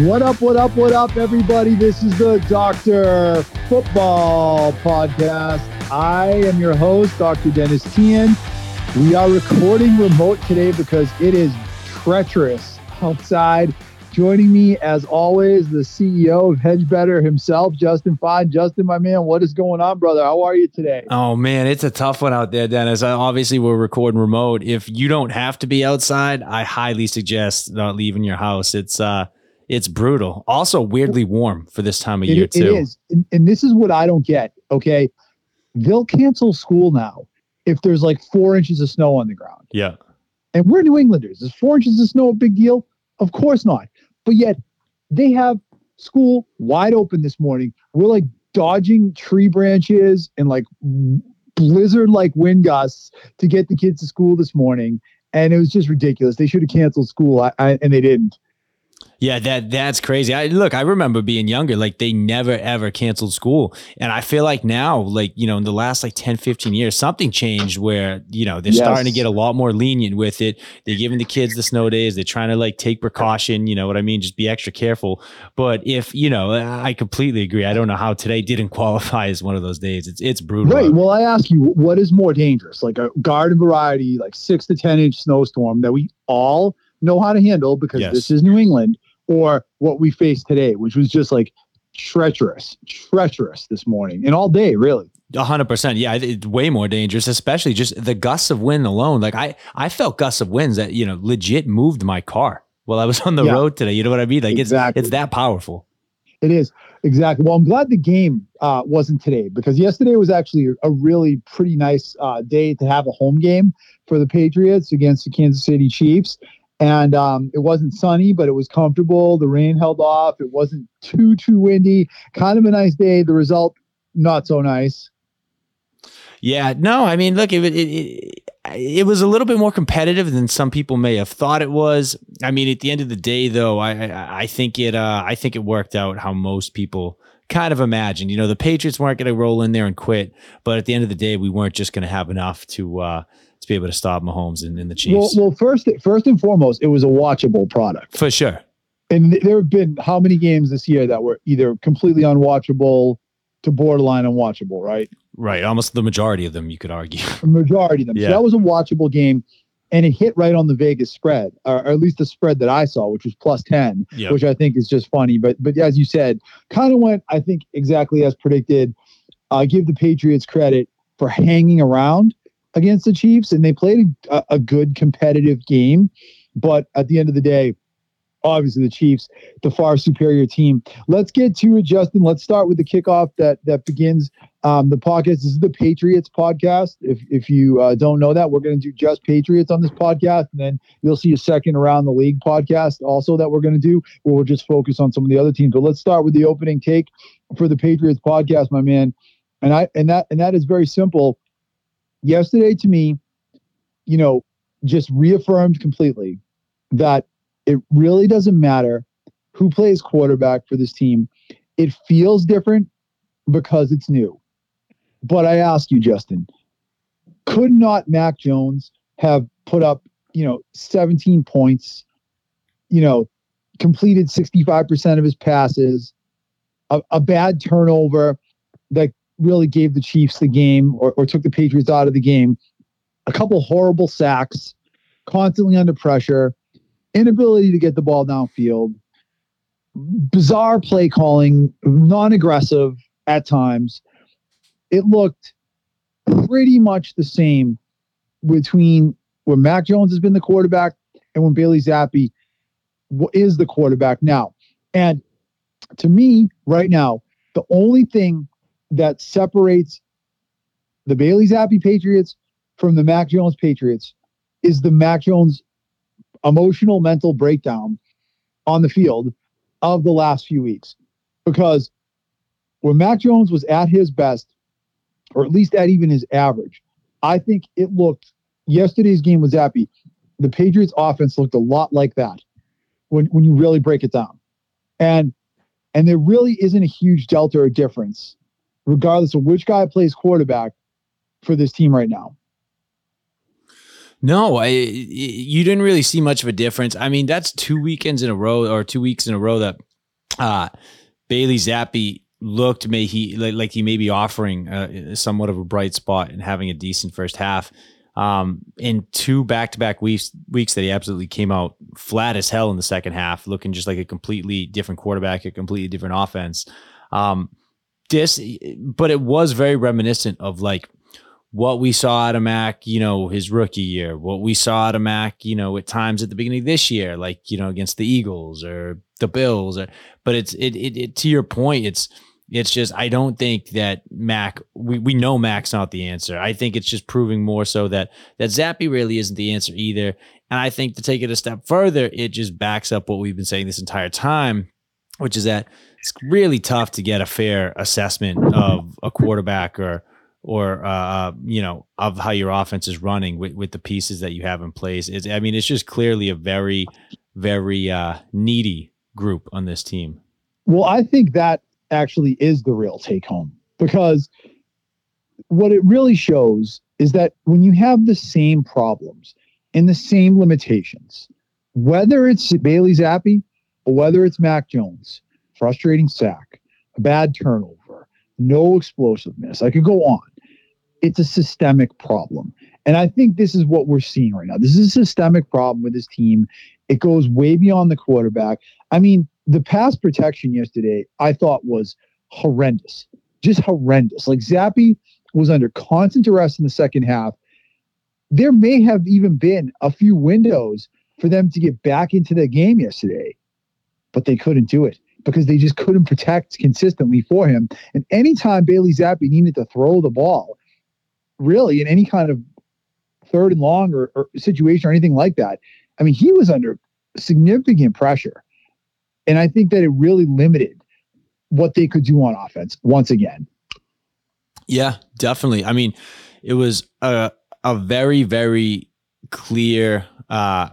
What up, what up, what up, everybody? This is the Dr. Football Podcast. I am your host, Dr. Dennis Teehan. We are recording remote today because it is treacherous outside. Joining me, as always, the CEO of HedgeBettor himself, Justin Fein. Justin, my man, what is going on, brother? How are you today? Oh man, it's a tough one out there, Dennis. Obviously, we're recording remote. If you don't have to be outside, I highly suggest not leaving your house. It's uh, it's brutal. Also, weirdly warm for this time of It- year too. is, and, and this is what I don't get. Okay, they'll cancel school now if there's like four inches of snow on the ground. Yeah, And we're New Englanders. Is four inches of snow a big deal? Of course not. But yet they have school wide open this morning. We're like dodging tree branches and like blizzard like wind gusts to get the kids to school this morning. And it was just ridiculous. They should have canceled school, I, I, and they didn't. Yeah, that that's crazy. I look, I remember being younger, like they never ever canceled school, and I feel like now, like you know, in the last like 10, 15 years, something changed where you know they're Yes. starting to get a lot more lenient with it. They're giving the kids the snow days. They're trying to like take precaution. You know what I mean? Just be extra careful. But if you know, I completely agree. I don't know how today didn't qualify as one of those days. It's it's brutal. Right. Well, I ask you, what is more dangerous? Like a garden variety, like six to 10 inch snowstorm that we all know how to handle because Yes. this is New England, or what we faced today, which was just like treacherous, treacherous this morning and all day, really. A hundred percent. Yeah, it's way more dangerous, especially just the gusts of wind alone. Like I, I felt gusts of winds that you know legit moved my car while I was on the Yeah. road today. You know what I mean? Like Exactly. it's it's that powerful. It is exactly. Well, I'm glad the game uh, wasn't today because yesterday was actually a really pretty nice uh, day to have a home game for the Patriots against the Kansas City Chiefs. And um, it wasn't sunny, but it was comfortable. The rain held off. It wasn't too too windy. Kind of a nice day. The result not so nice. Yeah. No, I mean, look, it, it it it was a little bit more competitive than some people may have thought it was. I mean, at the end of the day, though, I I, I think it uh I think it worked out how most people kind of imagined. You know, the Patriots weren't going to roll in there and quit, but at the end of the day, we weren't just going to have enough to uh to be able to stop Mahomes and, and the Well, Chiefs well, first first and foremost, it was a watchable product. for sure. And there have been how many games this year that were either completely unwatchable to borderline unwatchable, right? Right, almost the majority of them, you could argue. a majority of them. Yeah. So that was a watchable game, and it hit right on the Vegas spread, or, or at least the spread that I saw, which was plus ten, Yeah, which I think is just funny. But but as you said, kind of went, I think, exactly as predicted. I give the Patriots credit for hanging around against the Chiefs, and they played a, a good competitive game. But at the end of the day, obviously the Chiefs, the far superior team. Let's get to it, Justin. Let's start with the kickoff that that begins um, the podcast. This is the Patriots podcast. If if you uh, don't know that, we're going to do just Patriots on this podcast, and then you'll see a second around the league podcast also that we're going to do, where we'll just focus on some of the other teams. But let's start with the opening take for the Patriots podcast, my man. And I and that and that is very simple. Yesterday, to me, you know, just reaffirmed completely that it really doesn't matter who plays quarterback for this team. It feels different because it's new. But I ask you, Justin, could not Mac Jones have put up, you know, 17 points, you know, completed 65% of his passes, a, a bad turnover that really gave the Chiefs the game or, or took the Patriots out of the game, a couple horrible sacks, constantly under pressure, inability to get the ball downfield, bizarre play calling, non aggressive at times. It looked pretty much the same between when Mac Jones has been the quarterback and when Bailey Zappe is the quarterback now. And to me, right now, the only thing that separates the Bailey Zappe Patriots from the Mac Jones Patriots is the Mac Jones emotional mental breakdown on the field of the last few weeks. Because when Mac Jones was at his best, or at least at even his average, I think it looked yesterday's game was Zappe. The Patriots offense looked a lot like that when when you really break it down. And and there really isn't a huge delta or difference, regardless of which guy plays quarterback for this team right now. No, I, you didn't really see much of a difference. I mean, that's two weekends in a row or two weeks in a row that uh, Bailey Zappe looked may he like, like he may be offering uh, somewhat of a bright spot and having a decent first half. Um, in two back to back weeks weeks that he absolutely came out flat as hell in the second half, looking just like a completely different quarterback, a completely different offense. Um, this, but it was very reminiscent of like what we saw out of Mac, you know, his rookie year, what we saw out of Mac, you know, at times at the beginning of this year, like, you know, against the Eagles or the Bills. Or, but it's, it, it, it to your point, it's, it's just, I don't think that Mac, we, we know Mac's not the answer. I think it's just proving more so that, that Zappe really isn't the answer either. And I think to take it a step further, it just backs up what we've been saying this entire time, which is that it's really tough to get a fair assessment of a quarterback or, or uh, uh, you know of how your offense is running with, with the pieces that you have in place. It's, I mean, it's just clearly a very, very uh, needy group on this team. Well, I think that actually is the real take home because what it really shows is that when you have the same problems and the same limitations, whether it's Bailey Zappe or whether it's Mac Jones, frustrating sack, a bad turnover, no explosiveness, I could go on it's a systemic problem. And I think this is what we're seeing right now. This is a systemic problem with this team. It goes way beyond the quarterback. I mean, the pass protection yesterday, I thought was horrendous, just horrendous. Like Zappe was under constant duress in the second half. There may have even been a few windows for them to get back into the game yesterday, but they couldn't do it because they just couldn't protect consistently for him. And anytime Bailey Zappe needed to throw the ball, really in any kind of third and long or, or situation or anything like that. I mean, he was under significant pressure. And I think that it really limited what they could do on offense once again. Yeah, definitely. I mean, it was a a very very clear uh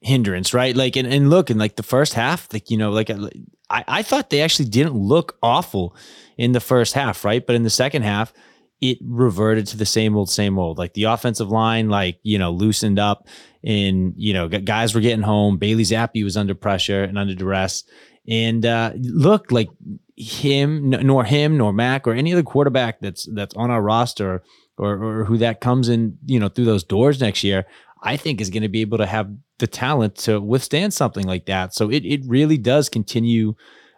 hindrance, right? Like and and look, in like the first half, like you know, like I I thought they actually didn't look awful in the first half, right? But in the second half, it reverted to the same old, same old. Like the offensive line, like, you know, loosened up and, you know, guys were getting home. Bailey Zappe was under pressure and under duress. And uh, look, like him, nor him, nor Mac, or any other quarterback that's that's on our roster or, or who that comes in, you know, through those doors next year, I think is going to be able to have the talent to withstand something like that. So it it really does continue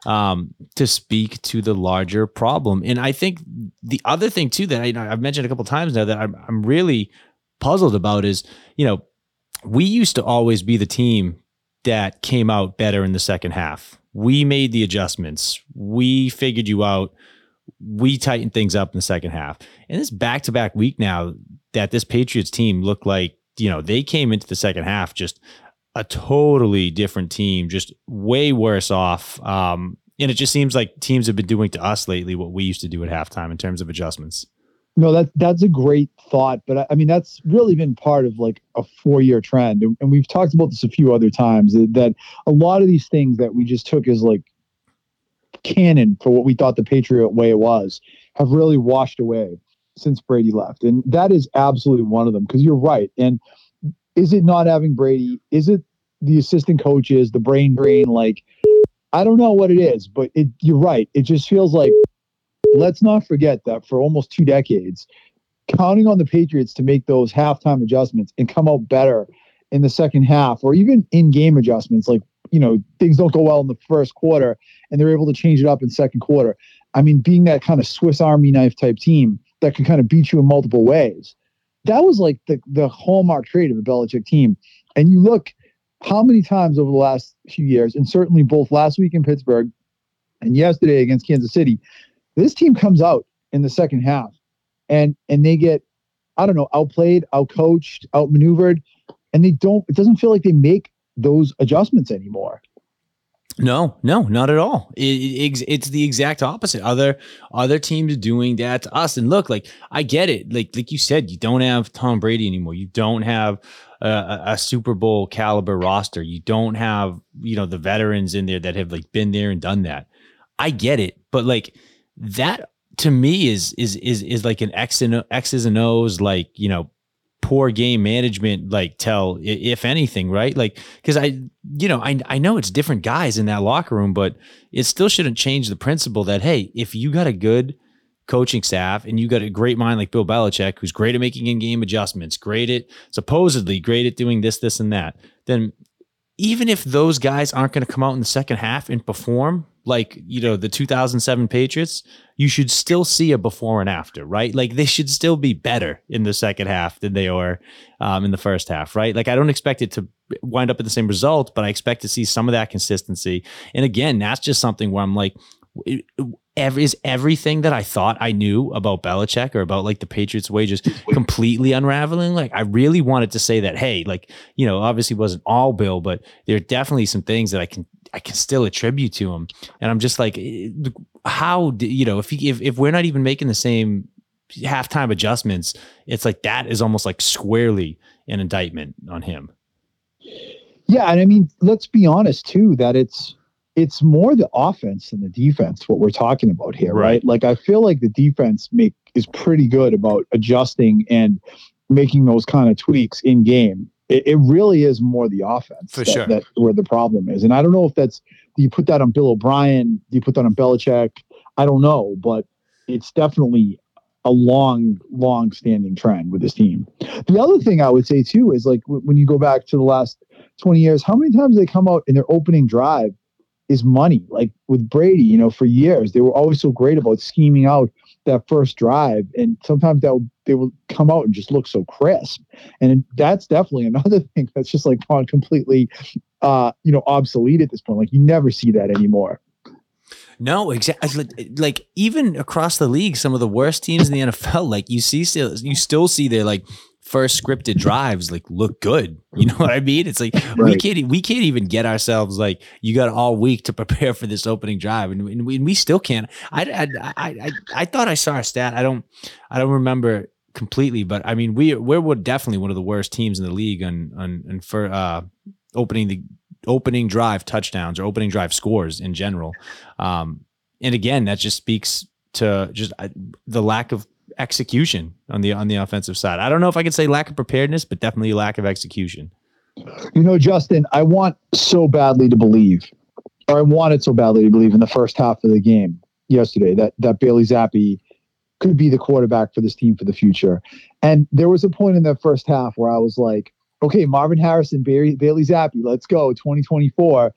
um, to speak to the larger problem. And I think the other thing too that I, have mentioned a couple times now that I'm, I'm really puzzled about is, you know, we used to always be the team that came out better in the second half. We made the adjustments. We figured you out. We tightened things up in the second half. And this back to back week now that this Patriots team looked like, you know, they came into the second half just a totally different team, just way worse off. Um, and it just seems like teams have been doing to us lately what we used to do at halftime in terms of adjustments. No, that's that's a great thought, but I, I mean that's really been part of like a four-year trend, and, and we've talked about this a few other times. That, that a lot of these things that we just took as like canon for what we thought the Patriot way was have really washed away since Brady left, and that is absolutely one of them. Because you're right, and is it not having Brady? Is it the assistant coaches, the brain drain? Like, I don't know what it is, but it, you're right. It just feels like, let's not forget that for almost two decades, counting on the Patriots to make those halftime adjustments and come out better in the second half or even in game adjustments, like, you know, things don't go well in the first quarter and they're able to change it up in second quarter. I mean, being that kind of Swiss Army knife type team that can kind of beat you in multiple ways that was like the the hallmark trait of a Belichick team. And you look how many times over the last few years, and certainly both last week in Pittsburgh and yesterday against Kansas City, this team comes out in the second half and and they get, I don't know, outplayed, outcoached, outmaneuvered, and they don't. It doesn't feel like they make those adjustments anymore. No, no, not at all. It, it, it's the exact opposite. Other other teams doing that to us. And look, like I get it. Like like you said, you don't have Tom Brady anymore. You don't have a, a, Super Bowl caliber roster. You don't have you know the veterans in there that have like been there and done that. I get it, but like that to me is is is is like an X and X's and O's like you know poor game management like tell if anything right? Like because i you know I, I know it's different guys in that locker room but it still shouldn't change the principle that hey if you got a good coaching staff and you got a great mind like bill belichick who's great at making in-game adjustments great at supposedly great at doing this this and that then even if those guys aren't going to come out in the second half and perform like you know the 2007 Patriots, you should still see a before and after, right? Like they should still be better in the second half than they were um, in the first half, right? Like I don't expect it to wind up at the same result, but I expect to see some of that consistency. And again, that's just something where I'm like, every, is everything that I thought I knew about Belichick or about like the Patriots way just completely unraveling? Like I really wanted to say that, hey, like, you know, obviously wasn't all Bill, but there are definitely some things that I can I can still attribute to him. And I'm just like, eh, how do you know if he, if if we're not even making the same halftime adjustments, it's like that is almost like squarely an indictment on him. Yeah, and I mean, let's be honest too that it's it's more the offense than the defense what we're talking about here, right? right? Like I feel like the defense make is pretty good about adjusting and making those kind of tweaks in game. It, it really is more the offense for that, sure that where the problem is, and I don't know if that's do you put that on Bill O'Brien, do you put that on Belichick? I don't know, but it's definitely a long, long standing trend with this team. The other thing I would say too is like w- when you go back to the last 20 years, how many times they come out in their opening drive is money. Like with Brady, you know, for years they were always so great about scheming out that first drive, and sometimes that they will come out and just look so crisp. And that's definitely another thing that's just like gone completely, uh, you know, obsolete at this point. Like you never see that anymore. No, exactly. Like even across the league, some of the worst teams in the NFL, like you see, still you still see their like first scripted drives like look good. You know what I mean? It's like right. we can't we can't even get ourselves like you got all week to prepare for this opening drive, and, and, we, and we, still can't. I, I I I thought I saw a stat. I don't I don't remember completely, but I mean we we're definitely one of the worst teams in the league on on, on for uh, opening the opening drive touchdowns or opening drive scores in general. Um, and again, that just speaks to just uh, the lack of execution on the on the offensive side. I don't know if I could say lack of preparedness, but definitely lack of execution. You know, Justin, I want so badly to believe, or I wanted so badly to believe in the first half of the game yesterday that that Bailey Zappe could be the quarterback for this team for the future. And there was a point in that first half where I was like, okay, Marvin Harrison, Bailey, Bailey Zappe, let's go, 2024.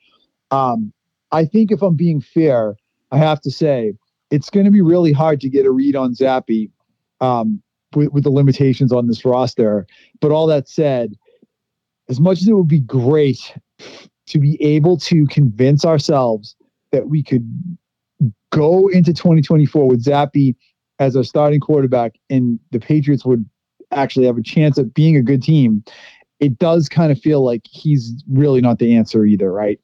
Um, I think if I'm being fair, I have to say it's going to be really hard to get a read on Zappe um, with, with the limitations on this roster. But all that said, as much as it would be great to be able to convince ourselves that we could go into 2024 with Zappe as our starting quarterback and the Patriots would actually have a chance at being a good team, it does kind of feel like he's really not the answer either, right?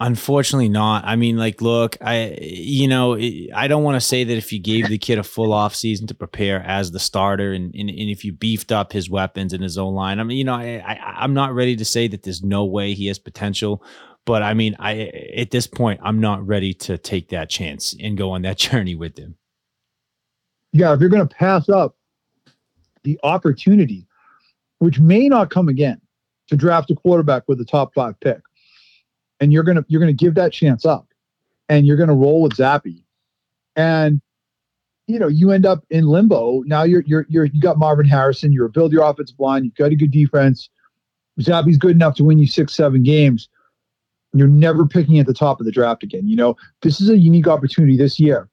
Unfortunately, not. I mean, like, look, I, you know, I don't want to say that if you gave the kid a full off season to prepare as the starter, and, and, and if you beefed up his weapons and his own line, I mean, you know, I, I I'm not ready to say that there's no way he has potential, but I mean, I at this point, I'm not ready to take that chance and go on that journey with him. Yeah, if you're going to pass up the opportunity, which may not come again, to draft a quarterback with a top five pick and you're gonna you're gonna give that chance up, and you're gonna roll with Zappe, and you know you end up in limbo. Now you're you're you're you got Marvin Harrison. You're a build your offensive line. You've got a good defense. Zappe's good enough to win you six seven games. You're never picking at the top of the draft again. You know this is a unique opportunity this year.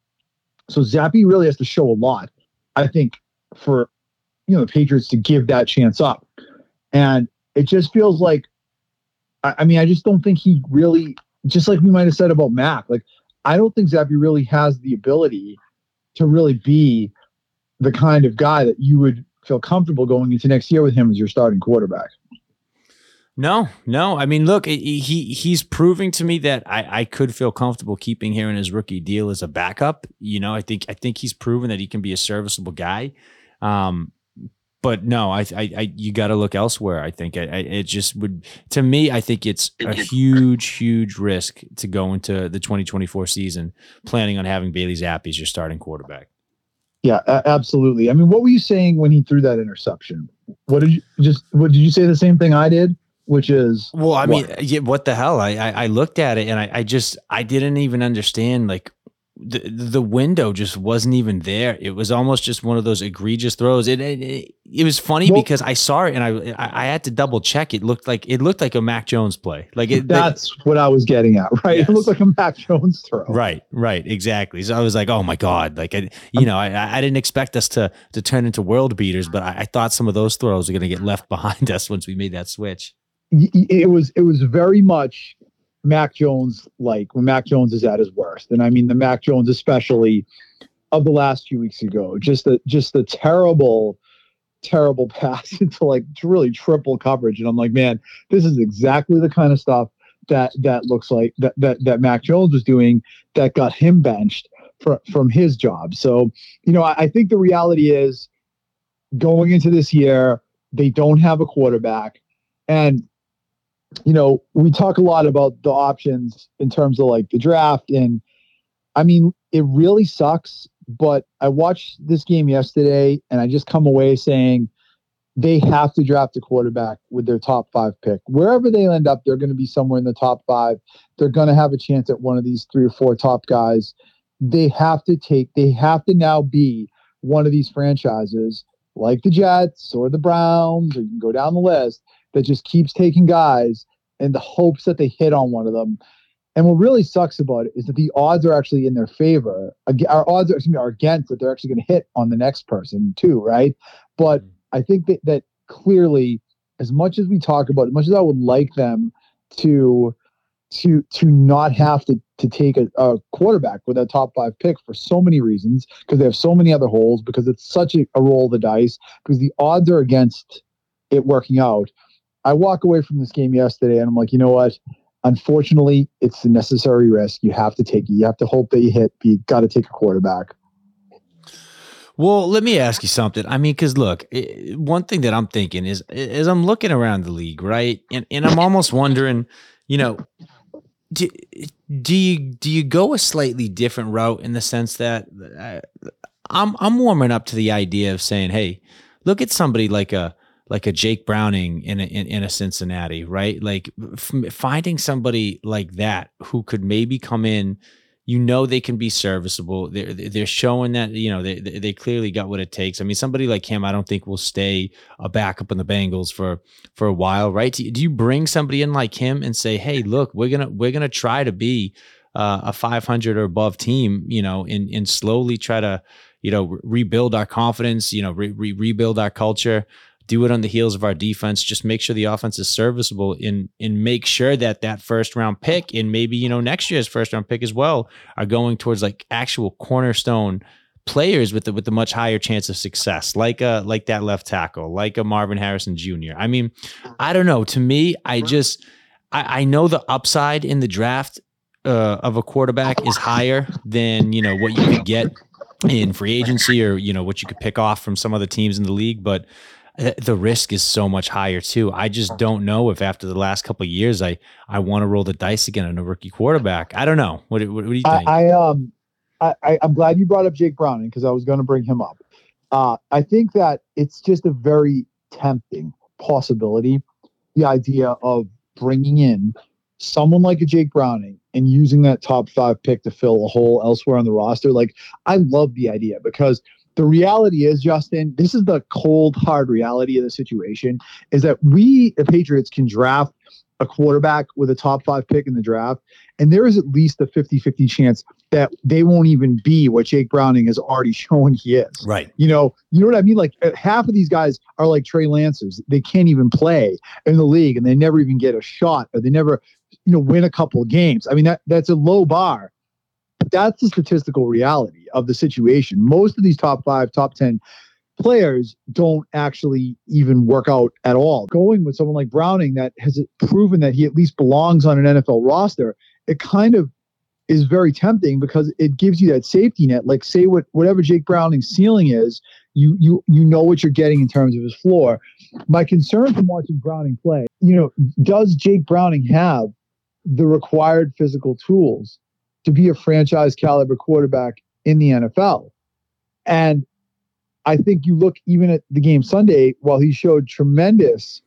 So Zappe really has to show a lot, I think, for you know the Patriots to give that chance up. And it just feels like I, I mean, I just don't think he really, just like we might have said about Mac, like I don't think Zappe really has the ability to really be the kind of guy that you would feel comfortable going into next year with him as your starting quarterback. No, no. I mean, look, he he's proving to me that I, I could feel comfortable keeping here in his rookie deal as a backup. You know, I think I think he's proven that he can be a serviceable guy. Um, but no, I, I, I you got to look elsewhere. I think I, I, it just would to me. I think it's a huge, huge risk to go into the 2024 season planning on having Bailey Zappe as your starting quarterback. Yeah, absolutely. I mean, what were you saying when he threw that interception? What did you just? What did you say? The same thing I did, which is Well, I mean, What? yeah, what the hell? I, I I looked at it and I, I just I didn't even understand like the the window just wasn't even there. It was almost just one of those egregious throws. It it, it was funny Well- because I saw it and I, I I had to double check. It looked like it looked like a Mac Jones play. Like it. that's what I was getting at, right? Yes. It looked like a Mac Jones throw. Right, right, exactly. So I was like, "Oh my god!" Like, I, you know, I, I didn't expect us to to turn into world beaters, but I, I thought some of those throws were going to get left behind us once we made that switch. It was it was very much Mac Jones like when Mac Jones is at his worst, and I mean the Mac Jones especially of the last few weeks ago. Just the just the terrible, terrible pass into like really triple coverage, and I'm like, man, this is exactly the kind of stuff that that looks like that that that Mac Jones was doing that got him benched from from his job. So you know, I, I think the reality is going into this year, they don't have a quarterback, and you know, we talk a lot about the options in terms of like the draft. And I mean, it really sucks. But I watched this game yesterday and I just come away saying they have to draft a quarterback with their top five pick. Wherever they end up, they're going to be somewhere in the top five. They're going to have a chance at one of these three or four top guys. They have to take, they have to now be one of these franchises like the Jets or the Browns, or you can go down the list that just keeps taking guys in the hopes that they hit on one of them. And what really sucks about it is that the odds are actually in their favor. Our odds are, excuse me, are against that they're actually going to hit on the next person too, right? But mm. I think that that clearly, as much as we talk about, as much as I would like them to to to not have to to take a, a quarterback with a top five pick for so many reasons, because they have so many other holes, because it's such a, a roll of the dice, because the odds are against it working out. I walk away from this game yesterday and I'm like, you know what? Unfortunately, it's a necessary risk. You have to take it. You have to hope that you hit. You got to take a quarterback. Well, let me ask you something. I mean, because look, i- one thing that I'm thinking is, is I'm looking around the league, right, and and I'm almost wondering, you know, do, do you do you go a slightly different route in the sense that uh, I'm I'm warming up to the idea of saying, hey, look at somebody like a like a Jake Browning in a, in, in a Cincinnati, right? Like f- finding somebody like that who could maybe come in you know they can be serviceable. They're they're showing that you know they they clearly got what it takes. I mean, somebody like him, I don't think will stay a backup in the Bengals for for a while, right? Do you, bring somebody in like him and say, hey, look, we're gonna we're gonna try to be uh, a 500 or above team, you know, and and slowly try to you know re- rebuild our confidence, you know, re- re- rebuild our culture do it on the heels of our defense. Just make sure the offense is serviceable and and make sure that that first round pick and maybe you know next year's first round pick as well are going towards like actual cornerstone players with the with the much higher chance of success, like a like that left tackle, like a Marvin Harrison Jr. I mean, I don't know. To me, I just I, I know the upside in the draft uh, of a quarterback is higher than you know what you could get in free agency or you know what you could pick off from some other teams in the league, but uh, the risk is so much higher too. I just don't know if after the last couple of years, I I want to roll the dice again on a rookie quarterback. I don't know. What, what, what do you think? I um I, I I'm glad you brought up Jake Browning because I was going to bring him up. Uh, I think that it's just a very tempting possibility, the idea of bringing in someone like a Jake Browning and using that top five pick to fill a hole elsewhere on the roster. Like I love the idea because the reality is, Justin, this is the cold, hard reality of the situation is that we, the Patriots, can draft a quarterback with a top five pick in the draft. And there is at least a 50 50 chance that they won't even be what Jake Browning has already shown he is. right. You know, you know what I mean? Like uh, half of these guys are like Trey Lancers. They can't even play in the league and they never even get a shot or they never, you know, win a couple of games. I mean, that that's a low bar. But that's the statistical reality of the situation. Most of these top five, top 10 players don't actually even work out at all. Going with someone like Browning that has proven that he at least belongs on an NFL roster, it kind of is very tempting because it gives you that safety net. Like say what whatever Jake Browning's ceiling is, you you you know what you're getting in terms of his floor. My concern from watching Browning play, you know, does Jake Browning have the required physical tools to be a franchise caliber quarterback in the NFL? And I think you look even at the game Sunday, while he showed tremendous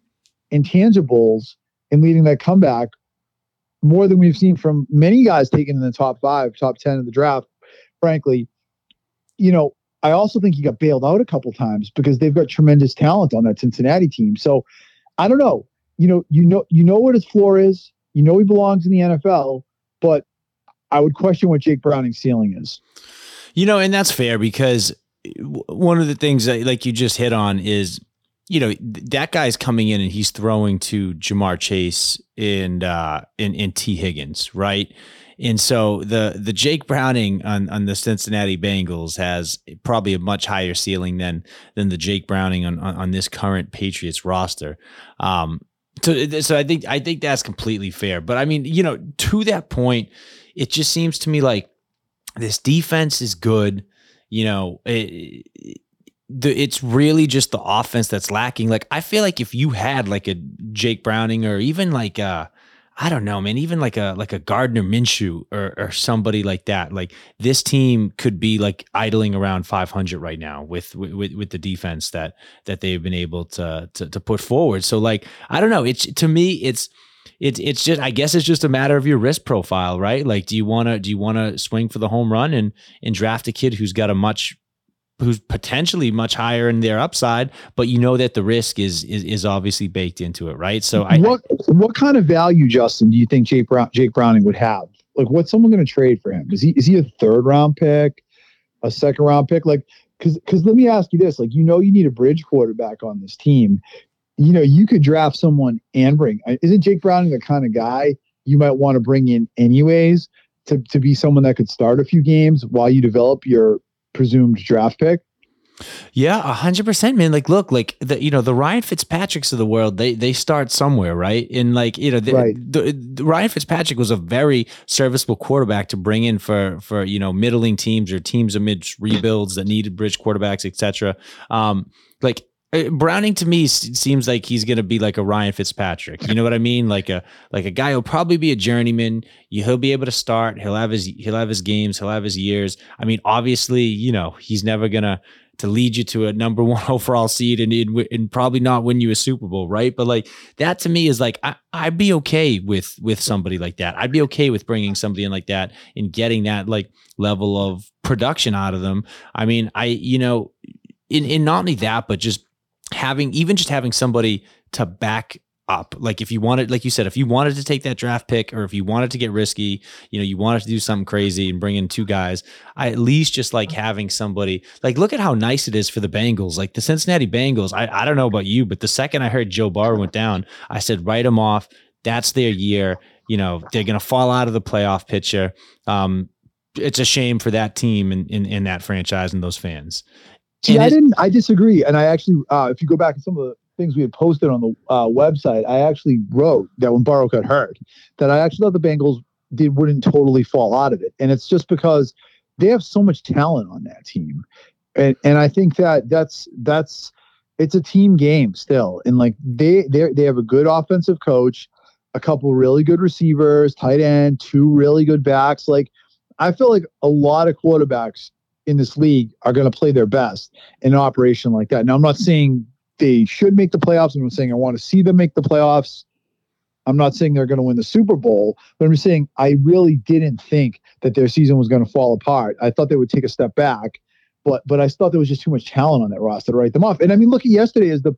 intangibles in leading that comeback, more than we've seen from many guys taken in the top five, top 10 of the draft, frankly. You know, I also think he got bailed out a couple times because they've got tremendous talent on that Cincinnati team. So I don't know. You know, you know, you know what his floor is. You know he belongs in the NFL, but I would question what Jake Browning's ceiling is. You know, and that's fair because one of the things that like you just hit on is you know that guy's coming in and he's throwing to Ja'Marr Chase and uh and, and Tee Higgins, right? And so the the Jake Browning on, on the Cincinnati Bengals has probably a much higher ceiling than than the Jake Browning on on, on this current Patriots roster. Um, so so I think I think that's completely fair. But I mean, you know, to that point, it just seems to me like this defense is good. You know, it, the, it's really just the offense that's lacking. Like I feel like if you had like a Jake Browning or even like a I don't know, man, even like a like a Gardner Minshew or or somebody like that, like this team could be like idling around 500 right now with with with the defense that that they've been able to to, to put forward. So like I don't know, it's to me it's it's it's just I guess it's just a matter of your risk profile, right? Like, do you want to do you want to swing for the home run and and draft a kid who's got a much who's potentially much higher in their upside, but you know that the risk is is, is obviously baked into it, right? So, I, what what kind of value, Justin, do you think Jake Brown, Jake Browning would have? Like, what's someone going to trade for him? Is he is he a third round pick, a second round pick? Like, because because let me ask you this: like, you know, you need a bridge quarterback on this team. You know, you could draft someone and bring. Isn't Jake Browning the kind of guy you might want to bring in anyways? To, to be someone that could start a few games while you develop your presumed draft pick. Yeah, a hundred percent, man. Like, look, like the you know the Ryan Fitzpatricks of the world, they they start somewhere, right? And like you know, the, right. the, the, Ryan Fitzpatrick was a very serviceable quarterback to bring in for for you know middling teams or teams amidst rebuilds that needed bridge quarterbacks, etc. Um, like uh, Uh, Browning to me seems like he's going to be like a Ryan Fitzpatrick. You know what I mean? Like a like a guy who'll probably be a journeyman. He'll be able to start. He'll have his he'll have his games. He'll have his years. I mean, obviously, you know, he's never gonna to lead you to a number one overall seed and, and probably not win you a Super Bowl, right? But like that to me is like I, I'd be okay with with somebody like that. I'd be okay with bringing somebody in like that and getting that like level of production out of them. I mean, I you know, in in not only that, but just having even just having somebody to back up. Like if you wanted, like you said, if you wanted to take that draft pick or if you wanted to get risky, you know, you wanted to do something crazy and bring in two guys, I at least just like having somebody like look at how nice it is for the Bengals. Like the Cincinnati Bengals, I, I don't know about you, but the second I heard Joe Burrow went down, I said, write them off. That's their year. You know, they're gonna fall out of the playoff picture. Um, it's a shame for that team and in, in, in that franchise and those fans. See, I didn't. I disagree. And I actually, uh, if you go back to some of the things we had posted on the uh, website, I actually wrote that when Burrow got hurt, that I actually thought the Bengals did wouldn't totally fall out of it, and it's just because they have so much talent on that team, and and I think that that's that's it's a team game still, and like they they they have a good offensive coach, a couple really good receivers, tight end, two really good backs, like. I feel like a lot of quarterbacks in this league are going to play their best in an operation like that. Now, I'm not saying they should make the playoffs. I'm saying I want to see them make the playoffs. I'm not saying they're going to win the Super Bowl, but I'm saying I really didn't think that their season was going to fall apart. I thought they would take a step back, but but I thought there was just too much talent on that roster to write them off. And I mean, look at yesterday as the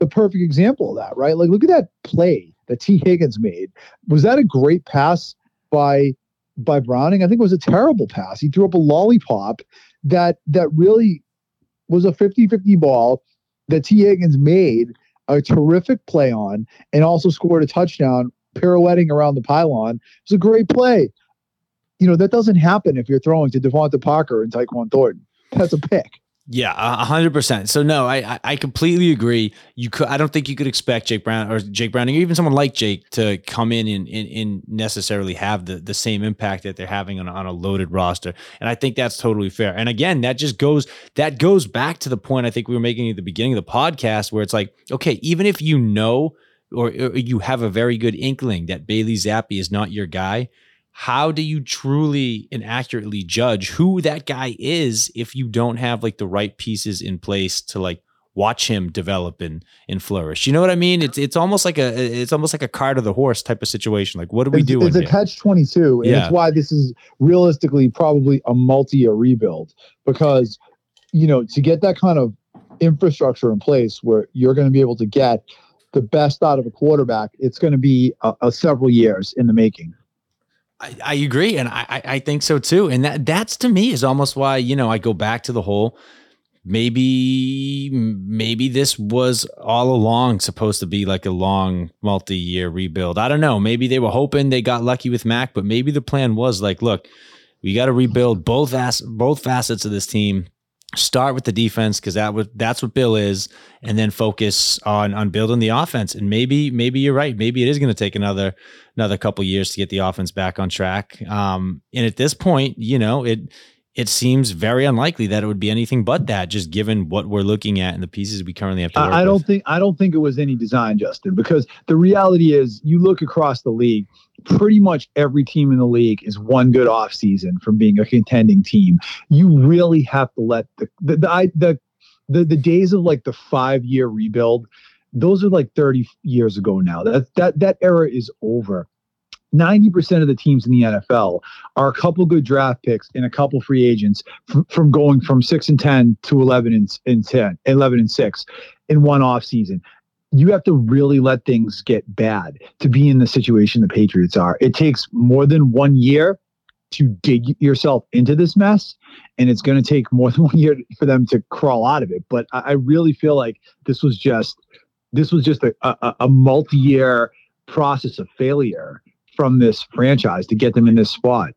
the perfect example of that, right? Like, look at that play that Tee Higgins made. Was that a great pass by by Browning. I think it was a terrible pass. He threw up a lollipop that that really was a 50-50 ball that Tee Higgins made a terrific play on and also scored a touchdown pirouetting around the pylon. It was a great play. You know, that doesn't happen if you're throwing to DeVante Parker and Tyquan Thornton. That's a pick. Yeah, hundred percent. So no, I I completely agree. You could I don't think you could expect Jake Brown or Jake Browning or even someone like Jake to come in and, and, and necessarily have the, the same impact that they're having on, on a loaded roster. And I think that's totally fair. And again, that just goes that goes back to the point I think we were making at the beginning of the podcast where it's like, okay, even if you know or, or you have a very good inkling that Bailey Zappe is not your guy, how do you truly and accurately judge who that guy is if you don't have like the right pieces in place to like watch him develop and and flourish. You know what I mean? It's it's almost like a it's almost like a cart of the horse type of situation. Like what do we it's, do? It's a catch twenty two, and yeah. it's why this is realistically probably a multi year rebuild because you know to get that kind of infrastructure in place where you're going to be able to get the best out of a quarterback, it's going to be a, a several years in the making. I, I agree, and I, I think so too. And that that's to me is almost why you know I go back to the whole maybe maybe this was all along supposed to be like a long multi-year rebuild. I don't know. Maybe they were hoping they got lucky with Mac, but maybe the plan was like, look, we got to rebuild both as both facets of this team. Start with the defense because that would that's what Bill is, and then focus on on building the offense. And maybe maybe you're right. Maybe it is going to take another another couple years to get the offense back on track. Um, and at this point, you know it it seems very unlikely that it would be anything but that, just given what we're looking at and the pieces we currently have to work I, I don't with. think I don't think it was any design, Justin, because the reality is you look across the league, pretty much every team in the league is one good off season from being a contending team. You really have to let the the the the, the, the days of like the five year rebuild, those are like 30 years ago now. That that that era is over. 90% of the teams in the NFL are a couple good draft picks and a couple free agents from, from going from 6 and 10 to 11 and, and 10, 11 and 6 in one off season. You have to really let things get bad to be in the situation the Patriots are. It takes more than one year to dig yourself into this mess, and it's going to take more than one year for them to crawl out of it. But I, I really feel like this was just this was just a, a, a multi-year process of failure from this franchise to get them in this spot.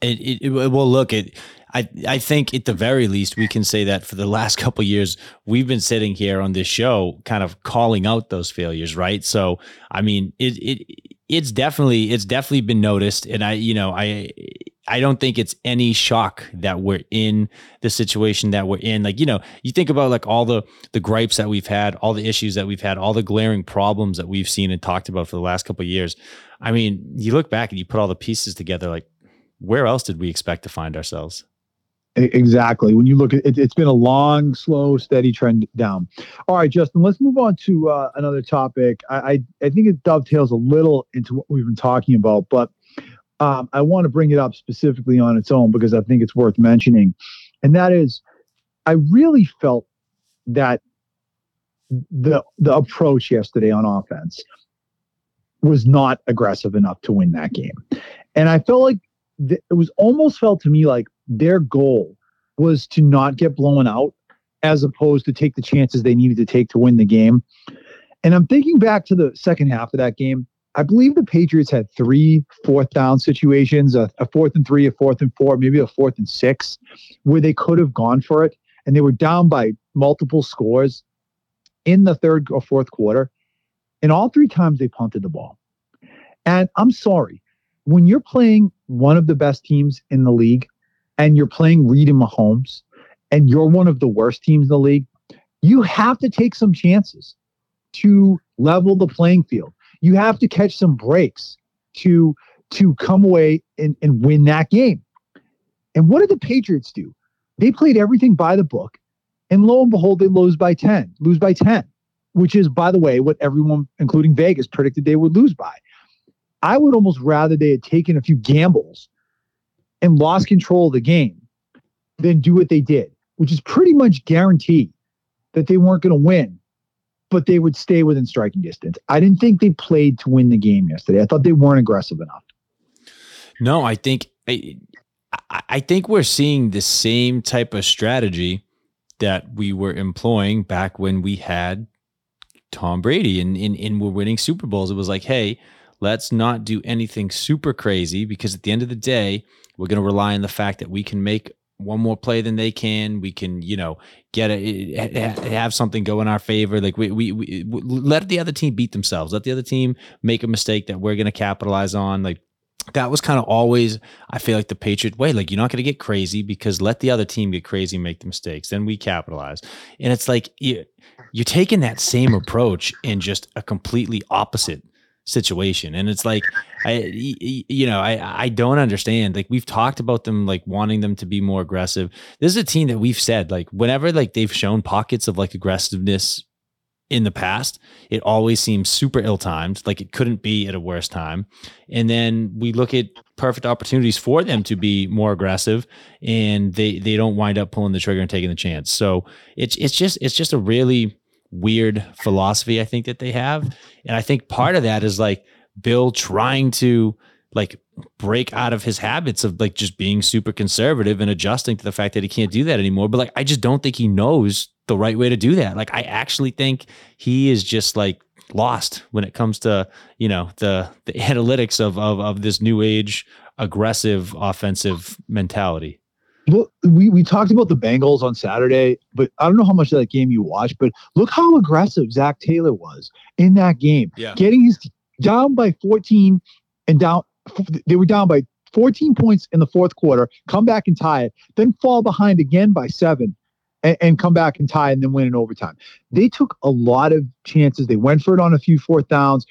It, it, it well look it I I think at the very least we can say that for the last couple years we've been sitting here on this show kind of calling out those failures right so I mean it it it's definitely it's definitely been noticed and I you know I I don't think it's any shock that we're in the situation that we're in. Like, you know, you think about like all the the gripes that we've had, all the issues that we've had, all the glaring problems that we've seen and talked about for the last couple of years. I mean, you look back and you put all the pieces together, like where else did we expect to find ourselves? Exactly. When you look at it, it's been a long, slow, steady trend down. All right, Justin, let's move on to uh, another topic. I, I, I think it dovetails a little into what we've been talking about, but um, I want to bring it up specifically on its own because I think it's worth mentioning. And that is, I really felt that the the approach yesterday on offense was not aggressive enough to win that game. And I felt like th- it was almost felt to me like their goal was to not get blown out as opposed to take the chances they needed to take to win the game. And I'm thinking back to the second half of that game. I believe the Patriots had three fourth down situations, a, a, fourth and three, a fourth and four, maybe a fourth and six, where they could have gone for it. And they were down by multiple scores in the third or fourth quarter. And all three times they punted the ball. And I'm sorry, when you're playing one of the best teams in the league and you're playing Reid and Mahomes and you're one of the worst teams in the league, you have to take some chances to level the playing field you have to catch some breaks to to come away and, and win that game. And what did the Patriots do? They played everything by the book, and lo and behold, they lose by 10, lose by 10, which is, by the way, what everyone, including Vegas, predicted they would lose by. I would almost rather they had taken a few gambles and lost control of the game than do what they did, which is pretty much guarantee that they weren't going to win but they would stay within striking distance. I didn't think they played to win the game yesterday. I thought they weren't aggressive enough. No, I think I, I think we're seeing the same type of strategy that we were employing back when we had Tom Brady and, and, and we're winning Super Bowls. It was like, hey, let's not do anything super crazy because at the end of the day, we're going to rely on the fact that we can make one more play than they can. We can, you know, get it, eh, eh, eh, have something go in our favor. Like we, we, we let the other team beat themselves. Let the other team make a mistake that we're going to capitalize on. Like that was kind of always, I feel like the Patriot way. Like you're not going to get crazy because let the other team get crazy make the mistakes. Then we capitalize. And it's like you, you're taking that same approach in just a completely opposite situation. And it's like, I, you know, I, I don't understand. Like we've talked about them, like wanting them to be more aggressive. This is a team that we've said, like whenever like they've shown pockets of like aggressiveness in the past, it always seems super ill timed, like it couldn't be at a worse time. And then we look at perfect opportunities for them to be more aggressive, and they they don't wind up pulling the trigger and taking the chance. So it's it's just it's just a really weird philosophy I think that they have, and I think part of that is like Bill trying to like break out of his habits of like just being super conservative and adjusting to the fact that he can't do that anymore. But like, I just don't think he knows the right way to do that. Like, I actually think he is just like lost when it comes to you know the the analytics of of of this new age aggressive offensive mentality. Well, we, we talked about the Bengals on Saturday, but I don't know how much of that game you watched, but look how aggressive Zac Taylor was in that game. Yeah. Getting his down by 14 and down they were down by 14 points in the fourth quarter, come back and tie it, then fall behind again by seven and, and, come back and tie and then win in overtime. They took a lot of chances. They went for it on a few fourth downs.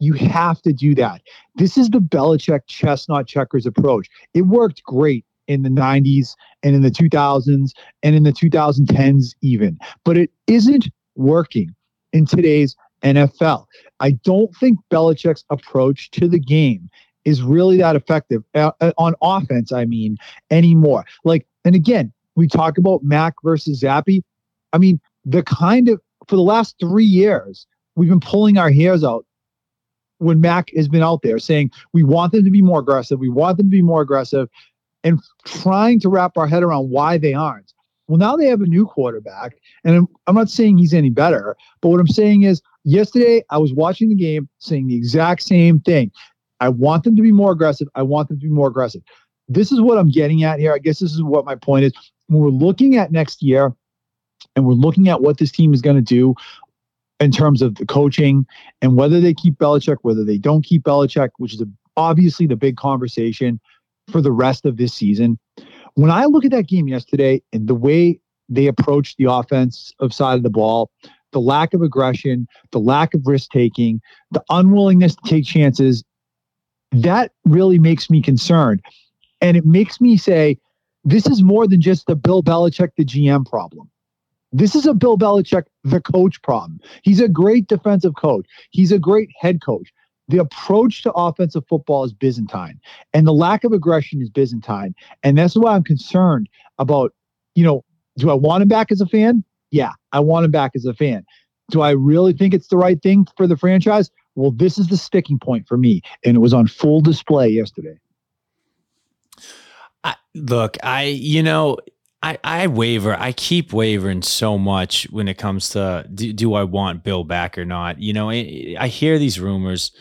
You have to do that. This is the Belichick chestnut checkers approach. It worked great in the 90s and in the 2000s and in the 2010s, even, but it isn't working in today's NFL. I don't think Belichick's approach to the game is really that effective uh, uh, on offense. I mean, anymore. Like, and again, we talk about Mac versus Zappe. I mean, the kind of for the last three years, we've been pulling our hairs out when Mac has been out there saying we want them to be more aggressive, we want them to be more aggressive, and trying to wrap our head around why they aren't. Well, now they have a new quarterback, and I'm, I'm not saying he's any better, but what I'm saying is yesterday I was watching the game saying the exact same thing. I want them to be more aggressive. I want them to be more aggressive. This is what I'm getting at here. I guess this is what my point is. When we're looking at next year and we're looking at what this team is going to do in terms of the coaching and whether they keep Belichick, whether they don't keep Belichick, which is a, obviously the big conversation for the rest of this season. When I look at that game yesterday and the way they approached the offensive side of the ball, the lack of aggression, the lack of risk taking, the unwillingness to take chances, that really makes me concerned. And it makes me say, this is more than just the Bill Belichick, the GM problem. This is a Bill Belichick, the coach problem. He's a great defensive coach. He's a great head coach. The approach to offensive football is Byzantine, and the lack of aggression is Byzantine. And that's why I'm concerned about, you know, do I want him back as a fan? Yeah, I want him back as a fan. Do I really think it's the right thing for the franchise? Well, this is the sticking point for me, and it was on full display yesterday. I, look, I you know, I I waver. I keep wavering so much when it comes to do, do I want Bill back or not. You know, I, I hear these rumors.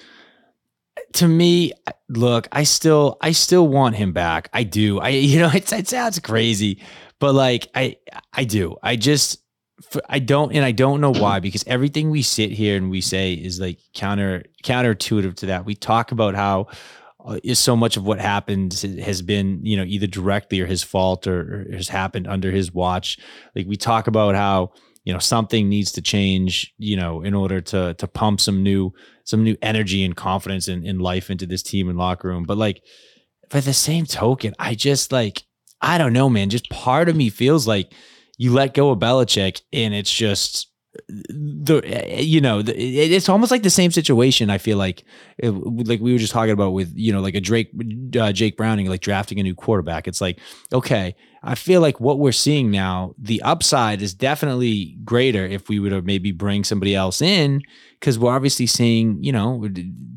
To me, look, I still I still want him back. I do. I you know, it, it sounds crazy, but like I I do. I just I don't, and I don't know why, because everything we sit here and we say is like counter counterintuitive to that. We talk about how uh, is so much of what happened has been, you know, either directly or his fault or, or has happened under his watch. Like we talk about how you know something needs to change, you know, in order to to pump some new some new energy and confidence in, in life into this team and locker room. But like, by the same token, I just like I don't know, man. Just part of me feels like you let go of Belichick and it's just the you know the, it's almost like the same situation i feel like it, like we were just talking about with you know like a drake uh, jake browning like drafting a new quarterback. It's like okay i feel like what we're seeing now the upside is definitely greater if we were to maybe bring somebody else in because we're obviously seeing, you know,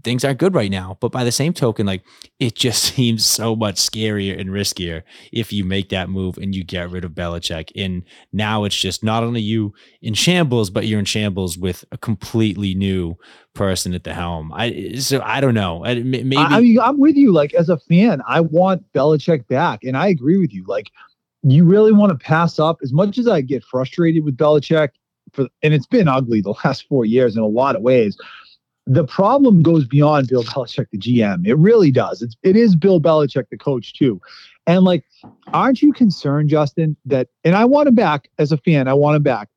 things aren't good right now. But by the same token, like it just seems so much scarier and riskier if you make that move and you get rid of Belichick. And now it's just not only you in shambles, but you're in shambles with a completely new person at the helm. I so I don't know. Maybe I mean I'm with you. Like as a fan, I want Belichick back, and I agree with you. Like you really want to pass up as much as I get frustrated with Belichick for and it's been ugly the last four years in a lot of ways. The problem goes beyond Bill Belichick, the GM. It really does. It's it is Bill Belichick, the coach, too. And like, aren't you concerned, Justin, that and I want him back as a fan, I want him back.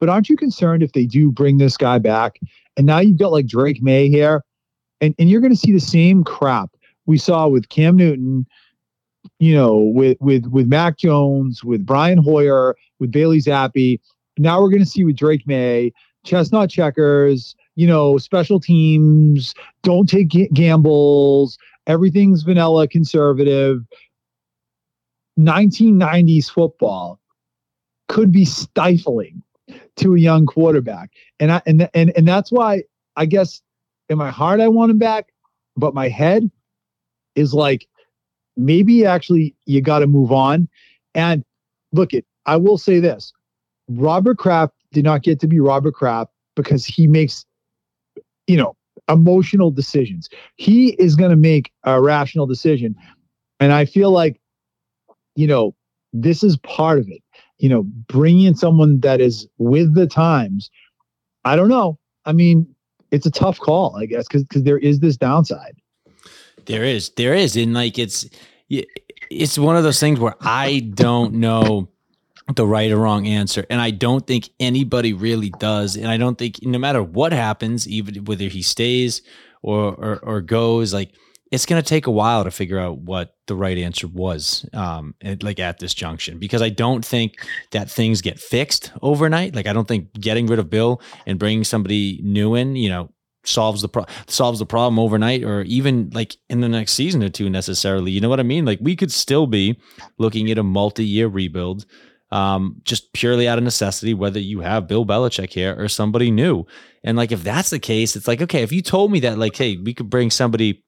But aren't you concerned if they do bring this guy back? And now you've got like Drake Maye here, and and you're going to see the same crap we saw with Cam Newton, you know, with with with Mac Jones, with Brian Hoyer, with Bailey Zappe. Now we're going to see with Drake Maye, chestnut checkers, you know, special teams, don't take gambles, everything's vanilla conservative. 1990s football could be stifling to a young quarterback. And I and and and that's why I guess in my heart I want him back, but my head is like maybe actually you got to move on. And look it, I will say this. Robert Kraft did not get to be Robert Kraft because he makes you know emotional decisions. He is going to make a rational decision. And I feel like you know this is part of it you know, bringing in someone that is with the times. I don't know. I mean, it's a tough call, I guess, because because there is this downside. There is, there is, and like it's it's one of those things where I don't know the right or wrong answer, and I don't think anybody really does, and I don't think no matter what happens, even whether he stays or or, or goes, like it's going to take a while to figure out what the right answer was um like at this junction. Because i don't think that things get fixed overnight. Like i don't think getting rid of bill and bringing somebody new in you know solves the pro- solves the problem overnight or even like in the next season or two necessarily. You know what i mean? Like we could still be looking at a multi-year rebuild um, just purely out of necessity, whether you have Bill Belichick here or somebody new. And like, if that's the case, it's like, okay, if you told me that, like, hey, we could bring somebody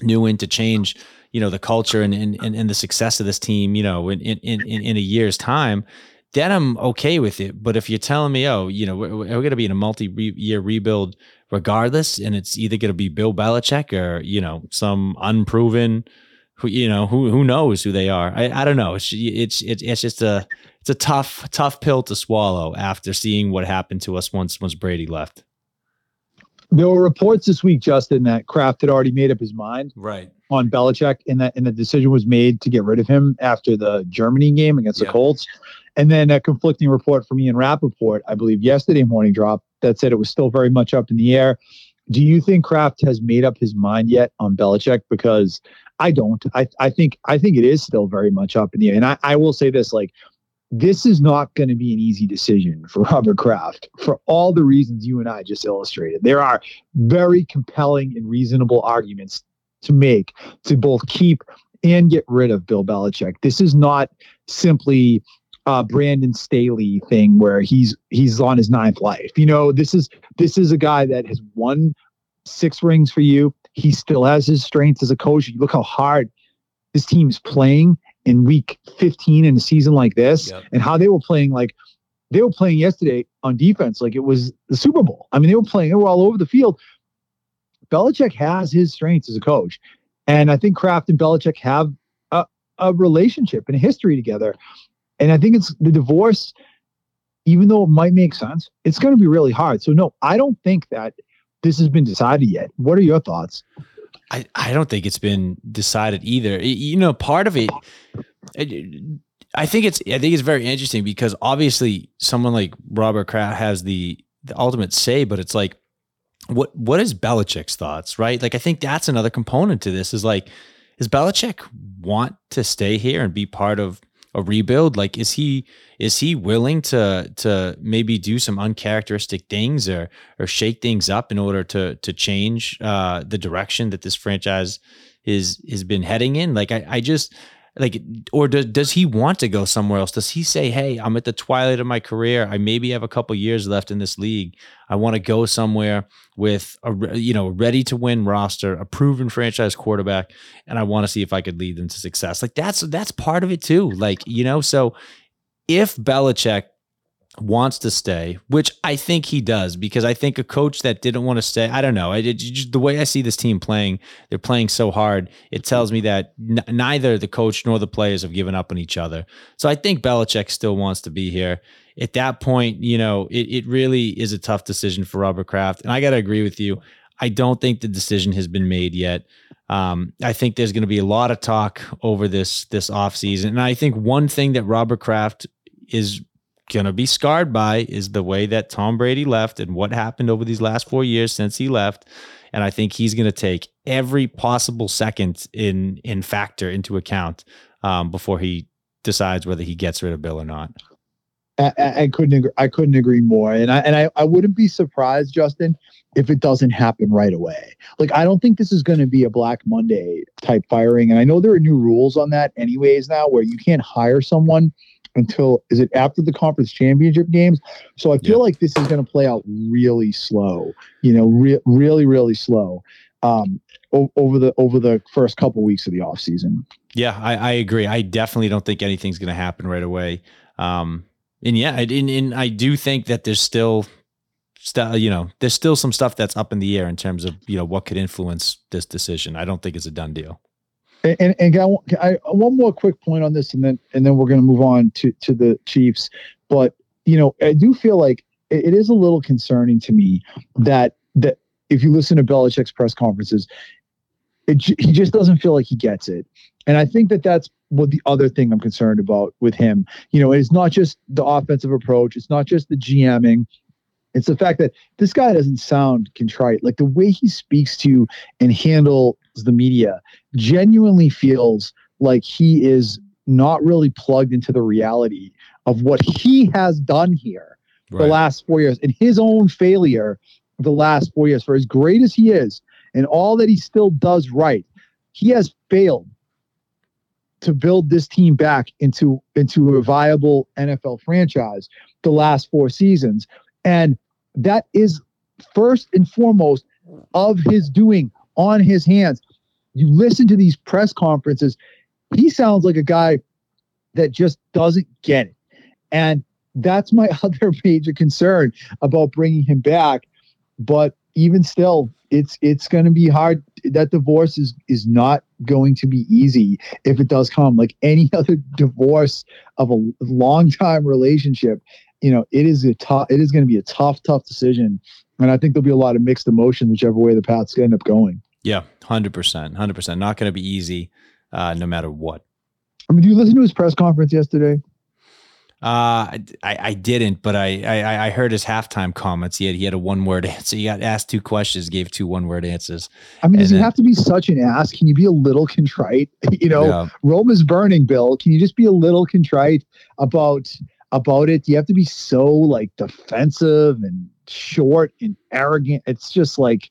new in to change you know the culture and and, and the success of this team you know in in in, in a year's time then i'm okay with it. But if you're telling me oh you know we're, we're going to be in a multi-year rebuild regardless and it's either going to be bill belichick or you know some unproven who you know who who knows who they are. I, I don't know. It's, it's it's it's just a it's a tough tough pill to swallow after seeing what happened to us once once brady left there were reports this week, Justin, that Kraft had already made up his mind right on Belichick, and that and the decision was made to get rid of him after the Germany game against yeah. the Colts. And then a conflicting report from Ian Rapoport, I believe, yesterday morning drop that said it was still very much up in the air. Do you think Kraft has made up his mind yet on Belichick? Because I don't. I, I think I think it is still very much up in the air. And I, I will say this: like this is not going to be an easy decision for Robert Kraft for all the reasons you and I just illustrated. There are very compelling and reasonable arguments to make to both keep and get rid of Bill Belichick. This is not simply a Brandon Staley thing where he's he's on his ninth life. You know, this is this is a guy that has won six rings for you. He still has his strengths as a coach. You look how hard this team's playing in week 15 in a season like this yep. and how they were playing like they were playing yesterday on defense like it was the Super Bowl. I mean, they were playing, they were all over the field. Belichick has his strengths as a coach. And I think Kraft and Belichick have a, a relationship and a history together. And I think it's the divorce, even though it might make sense, it's going to be really hard. So, no, I don't think that this has been decided yet. What are your thoughts? I, I don't think it's been decided either. You know, part of it, I think it's I think it's very interesting because obviously someone like Robert Kraft has the the ultimate say, but it's like, what what is Belichick's thoughts, right? Like I think that's another component to this is like, does Belichick want to stay here and be part of a rebuild? Like, is he is he willing to to maybe do some uncharacteristic things or or shake things up in order to to change uh, the direction that this franchise is has been heading in? Like, I, I just like or does, does he want to go somewhere else? Does he say hey i'm at the twilight of my career. I maybe have a couple years left in this league. I want to go somewhere with a you know ready to win roster a proven franchise quarterback and i want to see if i could lead them to success. Like that's that's part of it too like you know? So if Belichick wants to stay, which I think he does, because I think a coach that didn't want to stay, I don't know. I did the way I see this team playing, they're playing so hard. It tells me that n- neither the coach nor the players have given up on each other. So I think Belichick still wants to be here. At that point, you know, it, it really is a tough decision for Robert Kraft. And I got to agree with you. I don't think the decision has been made yet. Um, I think there's going to be a lot of talk over this this offseason. And I think one thing that Robert Kraft is going to be scarred by is the way that Tom Brady left and what happened over these last four years since he left. and I think he's going to take every possible second in in factor into account um, before he decides whether he gets rid of Bill or not. I, I, couldn't agree, I couldn't agree more, and I and I, I wouldn't be surprised, Justin, if it doesn't happen right away. Like I don't think this is going to be a Black Monday type firing, and I know there are new rules on that, anyways. Now where you can't hire someone until is it after the conference championship games? So I feel yeah. like this is going to play out really slow. You know, re- really, really slow. Um, o- over the over the first couple weeks of the off season. Yeah, I, I agree. I definitely don't think anything's going to happen right away. Um, and yeah, and, and I do think that there's still, st- you know, there's still some stuff that's up in the air in terms of you know what could influence this decision. I don't think it's a done deal. And, and, I, I, one more quick point on this, and then and then we're going to move on to to the Chiefs. But you know, I do feel like it, it is a little concerning to me that that if you listen to Belichick's press conferences, it, he just doesn't feel like he gets it. And I think that that's what the other thing I'm concerned about with him. You know, it's not just the offensive approach, it's not just the GMing. It's the fact that this guy doesn't sound contrite. Like the way he speaks to and handles the media genuinely feels like he is not really plugged into the reality of what he has done here right. the last four years and his own failure the last four years. For as great as he is and all that he still does right, he has failed to build this team back into into a viable NFL franchise the last four seasons. And that is first and foremost of his doing on his hands. You listen to these press conferences, he sounds like a guy that just doesn't get it. And that's my other major concern about bringing him back. But even still, it's it's going to be hard. That divorce is is not going to be easy if it does come. Like any other divorce of a long time relationship, you know, it is a tough. It is going to be a tough, tough decision, and I think there'll be a lot of mixed emotions whichever way the paths end up going. Yeah, hundred percent, hundred percent. Not going to be easy, uh, no matter what. I mean, do you listen to his press conference yesterday? Uh, I, I didn't, but I, I I heard his halftime comments. He had he had a one word answer. He got asked two questions, gave two one word answers. I mean, does he have to be such an ass? Can you be a little contrite? You know, yeah. Rome is burning, Bill. Can you just be a little contrite about about it? You have to be so like defensive and short and arrogant? It's just like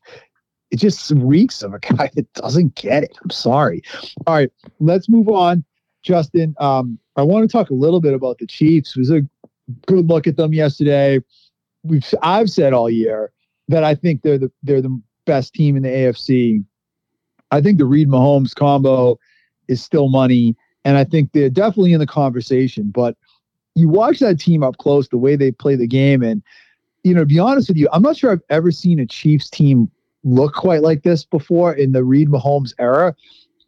it just reeks of a guy that doesn't get it. I'm sorry. All right, let's move on. Justin, um, I want to talk a little bit about the Chiefs. It was a good look at them yesterday. We've I've said all year that I think they're the they're the best team in the AFC. I think the Reid Mahomes combo is still money, and I think they're definitely in the conversation. But you watch that team up close, the way they play the game, and you know, to be honest with you, I'm not sure I've ever seen a Chiefs team look quite like this before in the Reid Mahomes era,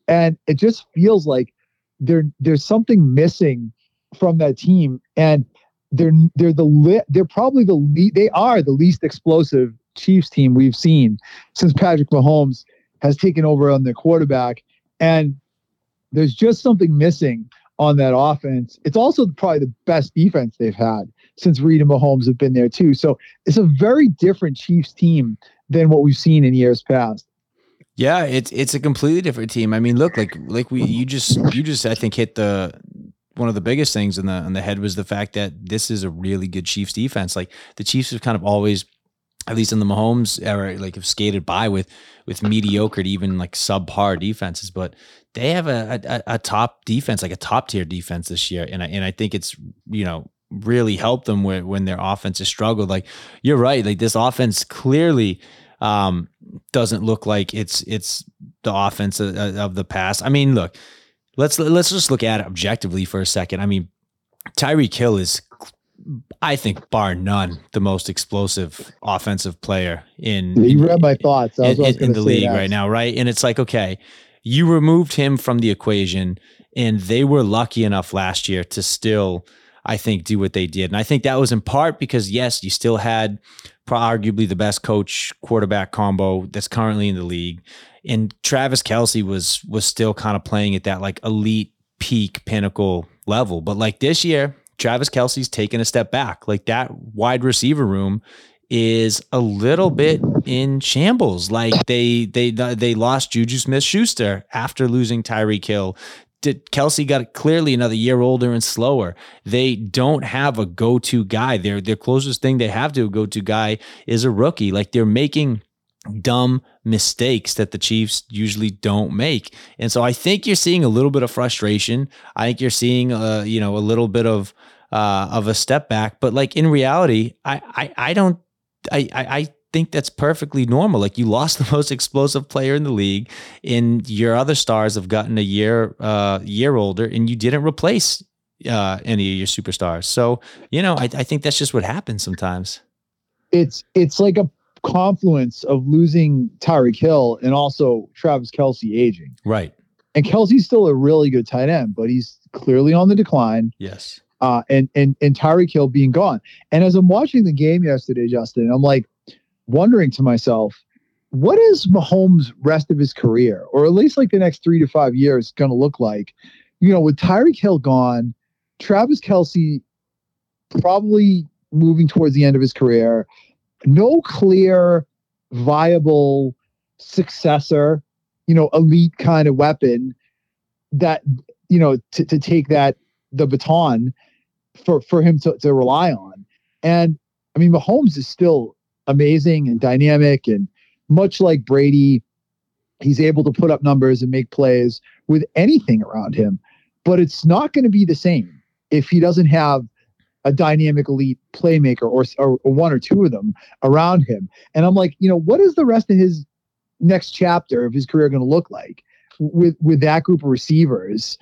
and it just feels like there there's something missing from that team, and they're they're the they're probably the le- they are the least explosive Chiefs team we've seen since Patrick Mahomes has taken over on their quarterback, and there's just something missing on that offense. It's also probably the best defense they've had since Reid and Mahomes have been there too. So it's a very different Chiefs team than what we've seen in years past. Yeah, it's it's a completely different team. I mean, look, like like we you just you just I think hit the one of the biggest things in the on the head was the fact that this is a really good Chiefs defense. Like the Chiefs have kind of always, at least in the Mahomes era, like have skated by with with mediocre to even like subpar defenses, but they have a, a, a top defense, like a top tier defense this year, and I, and I think it's you know really helped them when when their offense has struggled. Like you're right, like this offense clearly um, doesn't look like it's it's the offense of, of, the past. I mean, look, let's let's just look at it objectively for a second. I mean, Tyreek Hill is, I think, bar none, the most explosive offensive player in. You read my thoughts. in, in, in the league right now, right? And it's like, okay, you removed him from the equation, and they were lucky enough last year to still. I think do what they did. And I think that was in part because yes, you still had arguably the best coach quarterback combo that's currently in the league. And Travis Kelce was was still kind of playing at that like elite peak pinnacle level. But like this year, Travis Kelce's taken a step back. Like that wide receiver room is a little bit in shambles. Like they they they lost Juju Smith Schuster after losing Tyreek Hill. Did Kelce got clearly another year older and slower. They don't have a go-to guy. Their their closest thing they have to a go-to guy is a rookie. Like they're making dumb mistakes that the Chiefs usually don't make. And so I think you're seeing a little bit of frustration. I think you're seeing uh, you know, a little bit of uh, of a step back. But like in reality, I I, I don't I, I think that's perfectly normal. Like you lost the most explosive player in the league, and your other stars have gotten a year uh, year older, and you didn't replace uh, any of your superstars. So you know, I, I think that's just what happens sometimes. It's it's like a confluence of losing Tyreek Hill and also Travis Kelce aging. Right. And Kelce's still a really good tight end, but he's clearly on the decline. Yes uh, and and and Tyreek Hill being gone. And as I'm watching the game yesterday, Justin, I'm like wondering to myself, what is Mahomes' rest of his career, or at least like the next three to five years, going to look like? You know, with Tyreek Hill gone, Travis Kelce probably moving towards the end of his career, no clear, viable successor, you know, elite kind of weapon that you know to, to take that the baton for for him to, to rely on. And I mean, Mahomes is still amazing and dynamic, and much like Brady, he's able to put up numbers and make plays with anything around him. But it's not going to be the same if he doesn't have a dynamic elite playmaker or, or, or one or two of them around him. And I'm like, you know, what is the rest of his next chapter of his career going to look like with with that group of receivers?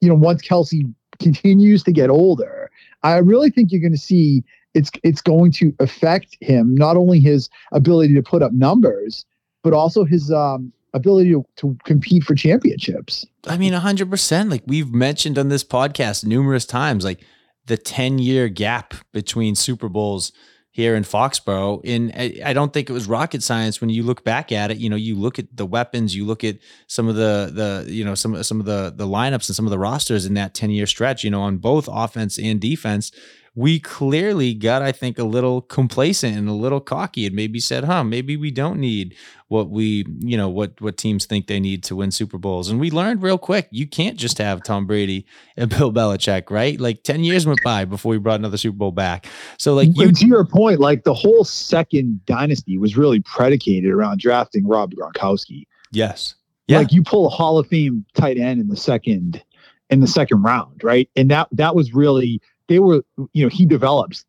You know, once Kelce continues to get older, I really think you're going to see it's it's going to affect him not only his ability to put up numbers, but also his um, ability to, to compete for championships. I mean, hundred percent. Like we've mentioned on this podcast numerous times, like the ten year gap between Super Bowls here in Foxborough. And I, don't think it was rocket science when you look back at it. You know, you look at the weapons, you look at some of the the you know some some of the the lineups and some of the rosters in that ten year stretch. You know, on both offense and defense we clearly got, I think, a little complacent and a little cocky and maybe said, huh, maybe we don't need what we, you know, what what teams think they need to win Super Bowls. And we learned real quick, you can't just have Tom Brady and Bill Belichick, right? Like 10 years went by before we brought another Super Bowl back. So like you to your point, like the whole second dynasty was really predicated around drafting Rob Gronkowski. Yes. Yeah. Like you pull a Hall of Fame tight end in the second in the second round, right? And that that was really they were, you know, he develops.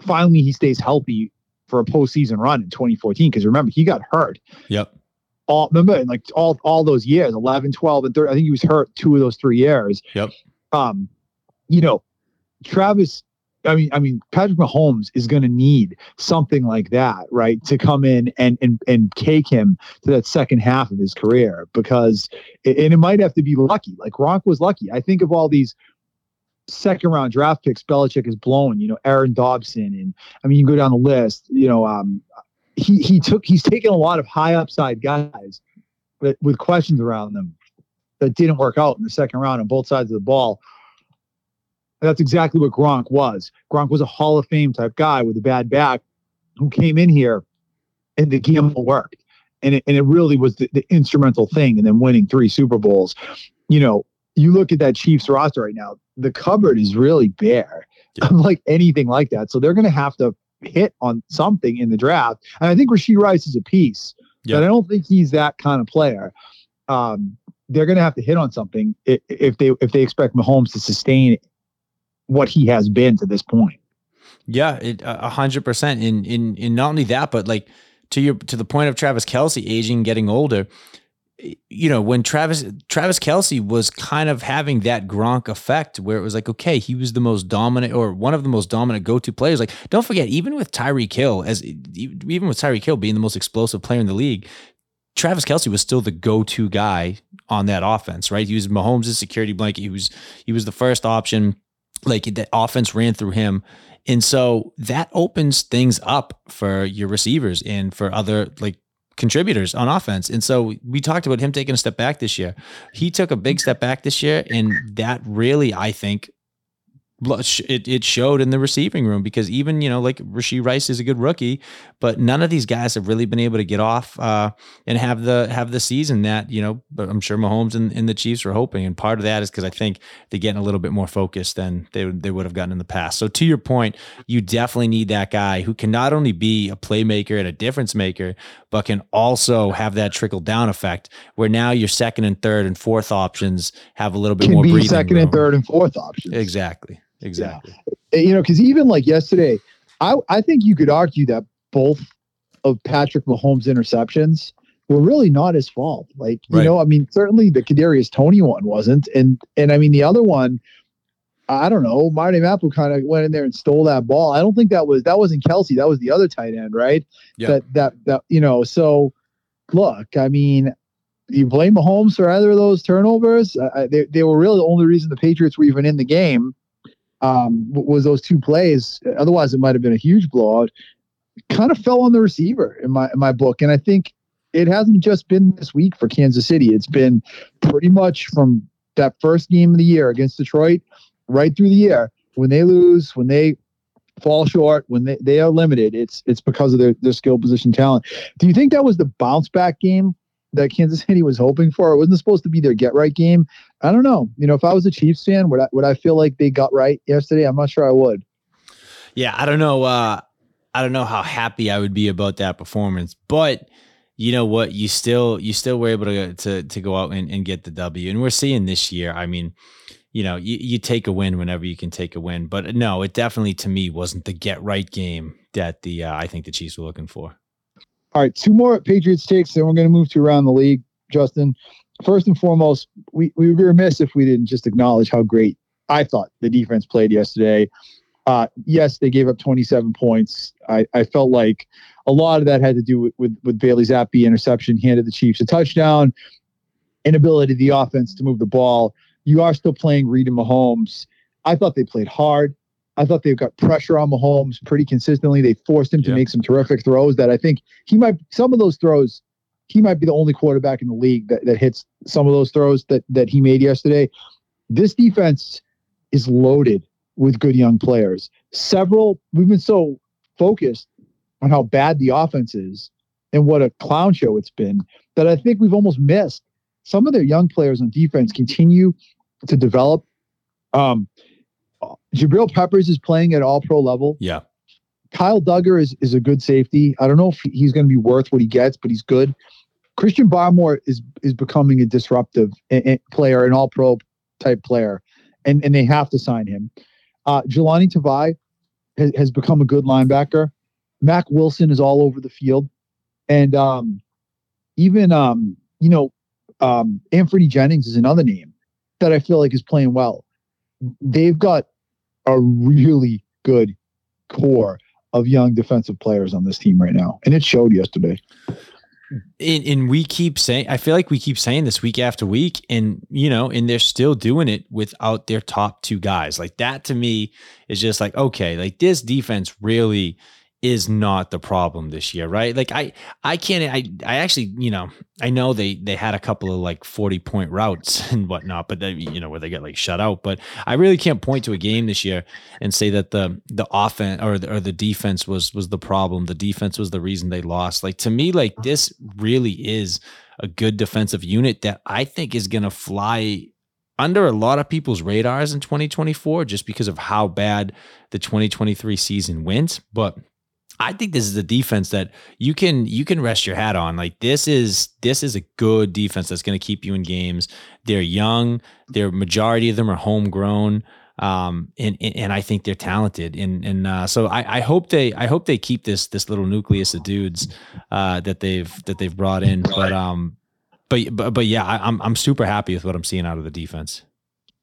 Finally, he stays healthy for a postseason run in 2014. Because remember, he got hurt. Yep. All remember, like all all those years, 11, 12, and 13. I think he was hurt two of those three years. Yep. Um, you know, Travis. I mean, I mean, Patrick Mahomes is going to need something like that, right, to come in and and and take him to that second half of his career because, and it might have to be lucky. Like Gronk was lucky. I think of all these second round draft picks Belichick has blown, you know, Aaron Dobson. And I mean, you can go down the list, you know, um, he, he took, he's taken a lot of high upside guys but with questions around them that didn't work out in the second round on both sides of the ball. And that's exactly what Gronk was. Gronk was a Hall of Fame type guy with a bad back who came in here and the gamble worked. And it, and it really was the, the instrumental thing and then winning three Super Bowls. You know, you look at that Chiefs roster right now, the cupboard is really bare, yeah. unlike anything like that. So they're going to have to hit on something in the draft. And I think Rashee Rice is a piece, yeah. but I don't think he's that kind of player. Um, they're going to have to hit on something if they if they expect Mahomes to sustain what he has been to this point. Yeah, a hundred percent. In in in not only that, but like to your to the point of Travis Kelce aging, getting older you know, when Travis Travis Kelce was kind of having that Gronk effect where it was like, okay, he was the most dominant or one of the most dominant go-to players. Like, don't forget, even with Tyreek Hill, as even with Tyreek Hill being the most explosive player in the league, Travis Kelce was still the go-to guy on that offense, right? He was Mahomes' security blanket. He was he was the first option. Like the offense ran through him. And so that opens things up for your receivers and for other like contributors on offense. And so we talked about him taking a step back this year. He took a big step back this year, and that really, I think, it, it showed in the receiving room because even you know like Rashee Rice is a good rookie, but none of these guys have really been able to get off uh, and have the have the season that you know. But I'm sure Mahomes and, and the Chiefs were hoping, and part of that is because I think they're getting a little bit more focused than they would they would have gotten in the past. So to your point, you definitely need that guy who can not only be a playmaker and a difference maker, but can also have that trickle down effect where now your second and third and fourth options have a little bit can more. Be second room. and third and fourth options. Exactly. Exactly. Yeah. You know, because even like yesterday, I I think you could argue that both of Patrick Mahomes' interceptions were really not his fault. Like you right. know, I mean, certainly the Kadarius Toney one wasn't, and and I mean the other one. I don't know. Marte Mapu kind of went in there and stole that ball. I don't think that was that wasn't Kelce. That was the other tight end, right? Yeah. That that that you know. So look, I mean, you blame Mahomes for either of those turnovers. Uh, they they were really the only reason the Patriots were even in the game um, was those two plays. Otherwise, it might have been a huge blowout. Kind of fell on the receiver in my in my book, and I think it hasn't just been this week for Kansas City. It's been pretty much from that first game of the year against Detroit, right through the year. When they lose, when they fall short, when they, they are limited, it's it's because of their, their skill position talent. Do you think that was the bounce back game that Kansas City was hoping for. It wasn't supposed to be their get right game. I don't know. You know, if I was a Chiefs fan, would I would I feel like they got right yesterday? I'm not sure I would. Yeah, I don't know. Uh, I don't know how happy I would be about that performance, but you know what? You still you still were able to to to go out and, and get the W, and we're seeing this year. I mean, you know, you, you take a win whenever you can take a win, but no, it definitely to me wasn't the get right game that the uh, I think the Chiefs were looking for. All right, two more Patriots takes, then we're going to move to around the league. Justin, first and foremost, we we would be remiss if we didn't just acknowledge how great I thought the defense played yesterday. Uh, yes, they gave up 27 points. I, I felt like a lot of that had to do with, with, with Bailey Zappe interception, handed the Chiefs a touchdown, inability of the offense to move the ball. You are still playing Reid and Mahomes. I thought they played hard. I thought they got pressure on Mahomes pretty consistently. They forced him to make some terrific throws that I think he might some of those throws he might be the only quarterback in the league that, that hits some of those throws that that he made yesterday. This defense is loaded with good young players. Several we've been so focused on how bad the offense is and what a clown show it's been that I think we've almost missed some of their young players on defense continue to develop. Um, Jabril Peppers is playing at all pro level. Yeah. Kyle Dugger is, is a good safety. I don't know if he's going to be worth what he gets, but he's good. Christian Barmore is is becoming a disruptive player, an all pro type player, and, and they have to sign him. Uh, Jahlani Tavai has, has become a good linebacker. Mack Wilson is all over the field. And um, even, um, you know, um, Anfernee Jennings is another name that I feel like is playing well. They've got a really good core of young defensive players on this team right now, and it showed yesterday. And, and, we keep saying, I feel like we keep saying this week after week, and you know, and they're still doing it without their top two guys. Like that to me is just like, okay, like this defense really is not the problem this year, right? Like I I can't I I actually, you know, I know they they had a couple of like 40 point routes and whatnot, but they, you know, where they get like shut out. But I really can't point to a game this year and say that the the offense or the, or the defense was was the problem. The defense was the reason they lost. Like to me, like this really is a good defensive unit that I think is gonna fly under a lot of people's radars in 2024 just because of how bad the 2023 season went. But I think this is a defense that you can you can rest your hat on. Like this is this is a good defense that's going to keep you in games. They're young. Their majority of them are homegrown. Um, and, and I think they're talented. And and uh, so I, I hope they I hope they keep this this little nucleus of dudes uh, that they've that they've brought in. But um, but but but yeah, I, I'm I'm super happy with what I'm seeing out of the defense.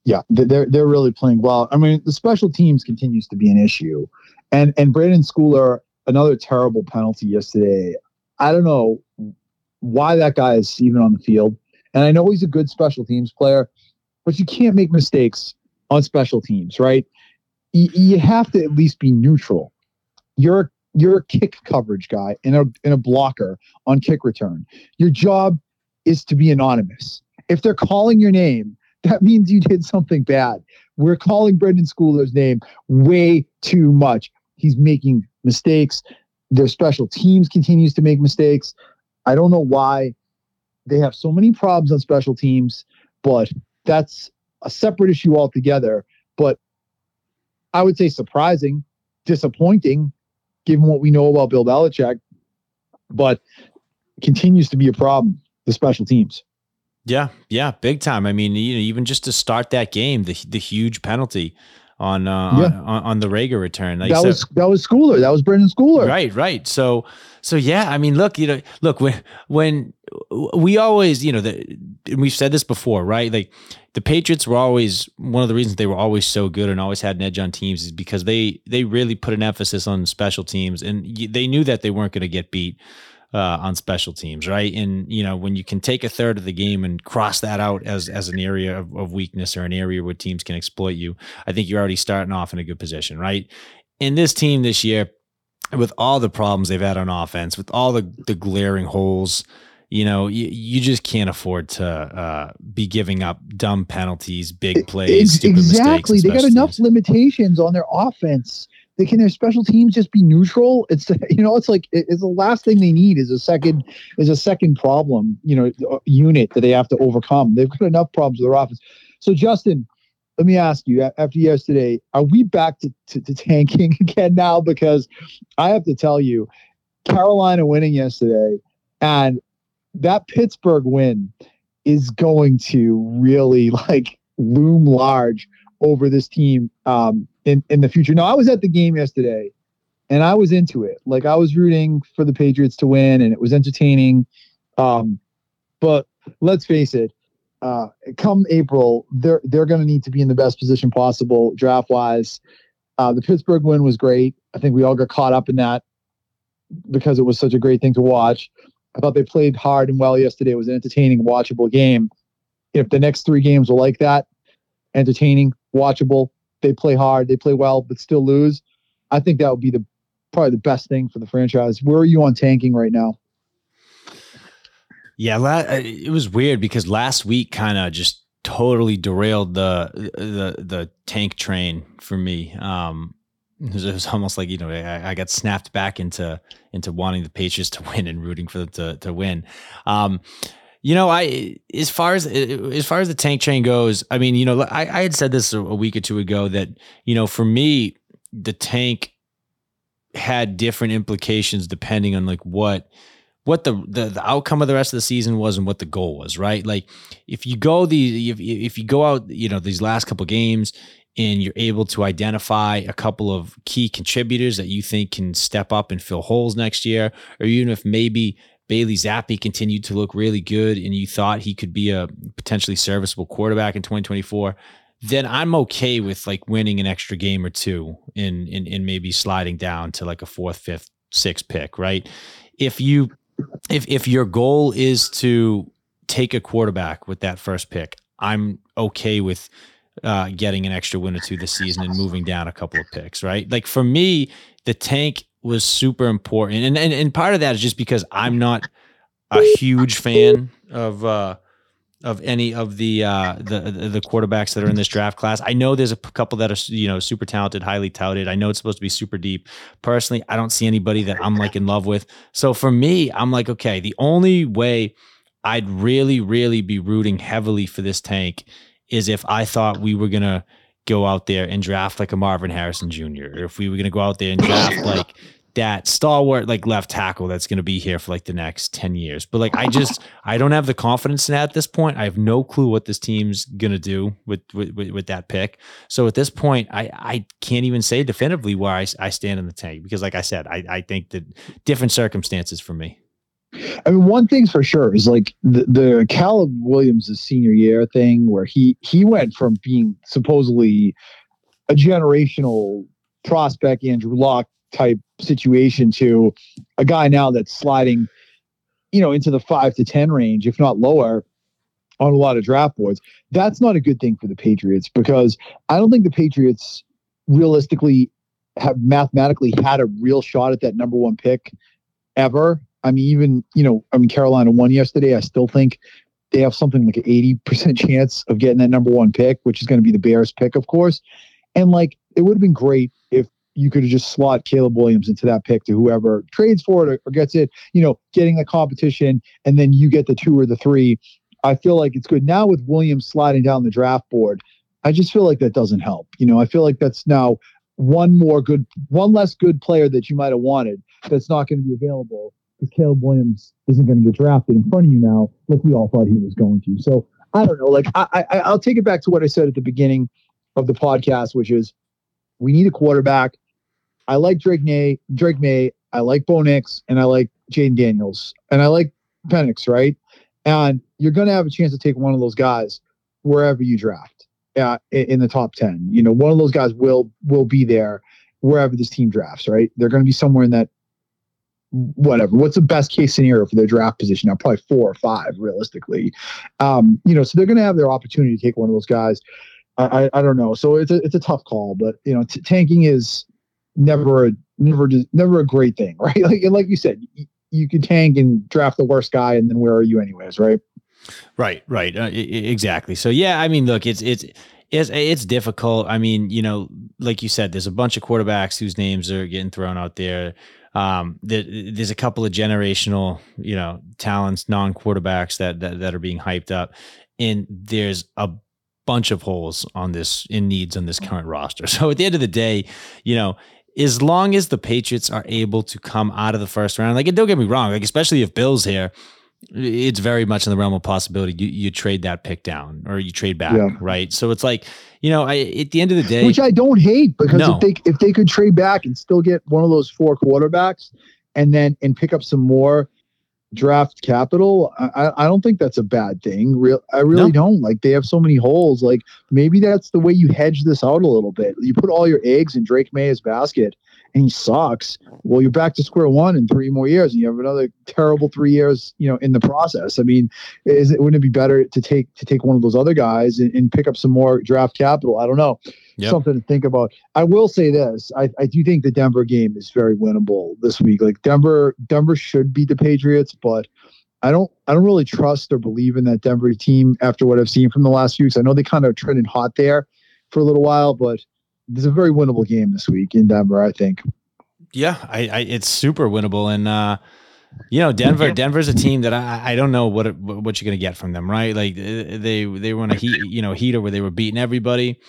Yeah, they're they're really playing well. I mean, the special teams continues to be an issue, and and Brenden Schooler another terrible penalty yesterday. I don't know why that guy is even on the field. And I know he's a good special teams player, but you can't make mistakes on special teams, right? You, you have to at least be neutral. You're you're a kick coverage guy and a and a blocker on kick return. Your job is to be anonymous. If they're calling your name, that means you did something bad. We're calling Brenden Schooler's name way too much. He's making mistakes. Their special teams continues to make mistakes. I don't know why they have so many problems on special teams, but that's a separate issue altogether. But I would say surprising, disappointing, given what we know about Bill Belichick, but continues to be a problem, the special teams. Yeah, yeah, big time. I mean, you know, even just to start that game, the the huge penalty on uh, yeah. on, on, the Rager return. Like that was that was Schooler. That was Brenden Schooler. Right, right. So so yeah, I mean, look, you know, look when when we always, you know, the, we've said this before, right? Like the Patriots were always one of the reasons they were always so good and always had an edge on teams is because they they really put an emphasis on special teams and they knew that they weren't going to get beat uh, on special teams, right? And you know, when you can take a third of the game and cross that out as as an area of, of weakness or an area where teams can exploit you, I think you're already starting off in a good position, right? In this team this year, with all the problems they've had on offense, with all the the glaring holes, you know, you, you just can't afford to uh, be giving up dumb penalties, big plays, exactly. They got enough teams. limitations on their offense they can their special teams just be neutral? It's you know it's like it's the last thing they need is a second is a second problem you know unit that they have to overcome. They've got enough problems with their offense. So justin let me ask you after yesterday are we back to, to, to tanking again now? Because i have to tell you carolina winning yesterday and that pittsburgh win is going to really like loom large over this team um, in in the future. No, I was at the game yesterday, and I was into it. Like I was rooting for the Patriots to win, and it was entertaining. Um, but let's face it, uh, come April, they're they're going to need to be in the best position possible draft wise. Uh, the Pittsburgh win was great. I think we all got caught up in that because it was such a great thing to watch. I thought they played hard and well yesterday. It was an entertaining, watchable game. If the next three games were like that, entertaining, watchable, they play hard, they play well, but still lose. I think that would be the probably the best thing for the franchise. Where are you on tanking right now? Yeah, uh, it was weird because last week kind of just totally derailed the the the tank train for me. Um, it was, it was almost like you know I, I, got snapped back into into wanting the Patriots to win and rooting for them to to win. Um, you know, I as far as as far as the tank train goes, I mean, you know, I, I had said this a, week or two ago that you know, for me, the tank had different implications depending on like what what the, the the outcome of the rest of the season was and what the goal was, right? Like if you go the if if you go out, you know, these last couple games and you're able to identify a couple of key contributors that you think can step up and fill holes next year, or even if maybe Bailey Zappe continued to look really good and you thought he could be a potentially serviceable quarterback in 2024, then I'm okay with like winning an extra game or two and in, in, in maybe sliding down to like a fourth, fifth, sixth pick, right? If you if if your goal is to take a quarterback with that first pick, I'm okay with uh, getting an extra win or two this season and moving down a couple of picks, right? Like for me, the tank was super important. And, and and part of that is just because I'm not a huge fan of uh of any of the uh the the quarterbacks that are in this draft class. I know there's a couple that are you know super talented, highly touted. I know it's supposed to be super deep. Personally, I don't see anybody that I'm like in love with. So for me, I'm like okay, the only way I'd really really be rooting heavily for this tank is if I thought we were going to go out there and draft like a Marvin Harrison Jr. or if we were going to go out there and draft like that stalwart like left tackle that's going to be here for like the next 10 years. But like I just I don't have the confidence in that at this point. I have no clue what this team's going to do with, with with that pick. So at this point I I can't even say definitively where I, I stand in the tank because like I said I I think that different circumstances for me. I mean, one thing's for sure is like the, the Caleb Williams' senior year thing, where he he went from being supposedly a generational prospect, Andrew Luck type situation, to a guy now that's sliding, you know, into the five to ten range, if not lower, on a lot of draft boards. That's not a good thing for the Patriots because I don't think the Patriots realistically have mathematically had a real shot at that number one pick ever I mean, even you know, I mean, Carolina won yesterday. I still think they have something like an 80% chance of getting that number one pick, which is going to be the Bears pick, of course. And like, it would have been great if you could have just slot Caleb Williams into that pick to whoever trades for it or, or gets it, you know, getting the competition, and then you get the two or the three. I feel like it's good. Now with Williams sliding down the draft board, I just feel like that doesn't help. You know, I feel like that's now one more good, one less good player that you might have wanted that's not going to be available because Caleb Williams isn't going to get drafted in front of you now, like we all thought he was going to. So I don't know. Like I, I I'll take it back to what I said at the beginning of the podcast, which is we need a quarterback. I like Drake Maye, Drake Maye. I like Bo Nix, and I like Jayden Daniels, and I like Penix, right? And you're going to have a chance to take one of those guys wherever you draft uh, in the top 10. You know, one of those guys will will be there wherever this team drafts, right? They're going to be somewhere in that whatever. What's the best case scenario for their draft position now? Probably four or five, realistically. Um, you know, so they're going to have their opportunity to take one of those guys. I, I, I don't know. So it's a it's a tough call, but you know, t- tanking is never a never never a great thing, right? Like like you said, you, you could tank and draft the worst guy, and then where are you anyways, right? Right, right, uh, exactly. So yeah, I mean, look, it's it's it's it's difficult. I mean, you know, like you said, there's a bunch of quarterbacks whose names are getting thrown out there. Um, there, there's a couple of generational, you know, talents, non quarterbacks that, that that are being hyped up, and there's a bunch of holes on this in needs on this current roster. So at the end of the day, you know, as long as the Patriots are able to come out of the first round, like don't get me wrong, like especially if Bill's here, it's very much in the realm of possibility. You you trade that pick down or you trade back, yeah. right? So it's like you know, I at the end of the day, which I don't hate because no. if they if they could trade back and still get one of those four quarterbacks and then and pick up some more draft capital, I, I don't think that's a bad thing. Real, I really no. don't. Like they have so many holes. Like maybe that's the way you hedge this out a little bit. You put all your eggs in Drake Maye's basket, and he sucks, well, you're back to square one in three more years, and you have another terrible three years, you know, in the process. I mean, is it wouldn't it be better to take to take one of those other guys and, and pick up some more draft capital? I don't know. Yep. Something to think about. I will say this: I, I do think the Denver game is very winnable this week. Like Denver, Denver should beat the Patriots, but I don't I don't really trust or believe in that Denver team after what I've seen from the last few weeks. I know they kind of trended hot there for a little while, but there's a very winnable game this week in Denver, I think. Yeah, I, I it's super winnable, and uh, you know, Denver. Denver's a team that I, I don't know what what you're gonna get from them, right? Like they they were on a heat, you know, heater where they were beating everybody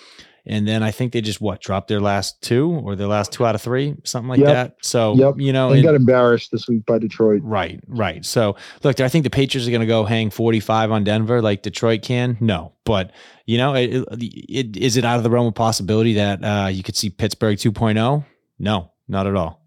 and then I think they just what dropped their last two or their last two out of three, something like yep. that. So yep. you know, they and, got embarrassed this week by Detroit. Right, right. So look, I think the Patriots are going to go hang forty five on Denver like Detroit can. No, but you know, it, it, is it out of the realm of possibility that uh, you could see Pittsburgh 2.0? No, not at all.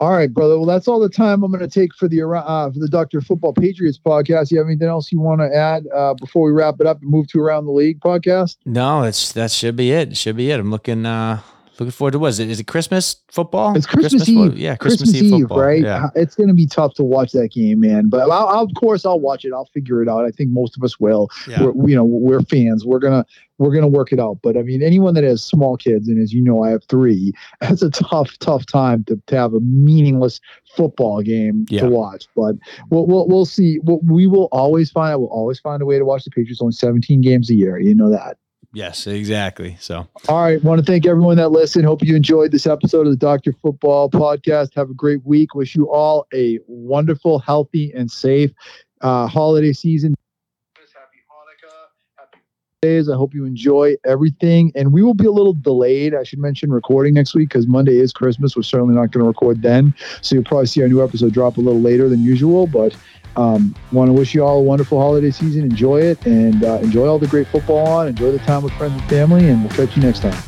All right, brother. Well, that's all the time I'm going to take for the uh, for the Doctor Football Patriots podcast. You have anything else you want to add uh, before we wrap it up and move to around the league podcast? No, that's that should be it. Should be it. I'm looking. Uh, Looking forward to what is it? Is it Christmas football? It's Christmas, Christmas Eve. Yeah, Christmas, Christmas Eve, football. right? Yeah. Uh, it's going to be tough to watch that game, man. But I'll, I'll, of course, I'll watch it. I'll figure it out. I think most of us will. Yeah. We're, you know, we're fans. We're gonna we're gonna work it out. But I mean, anyone that has small kids, and as you know, I have three. That's a tough, tough time to, to have a meaningless football game yeah. to watch. But we'll we'll, we'll see. We'll, we will always find. I will always find a way to watch the Patriots. Only 17 games a year. You know that. Yes, exactly. So, all right. Want to thank everyone that listened. Hope you enjoyed this episode of the Doctor Football Podcast. Have a great week. Wish you all a wonderful, healthy, and safe uh, holiday season. Days. I hope you enjoy everything. And we will be a little delayed. I should mention recording next week because Monday is Christmas. We're certainly not going to record then. So you'll probably see our new episode drop a little later than usual. But um, Want to wish you all a wonderful holiday season. Enjoy it and uh, enjoy all the great football on. Enjoy the time with friends and family, and we'll catch you next time.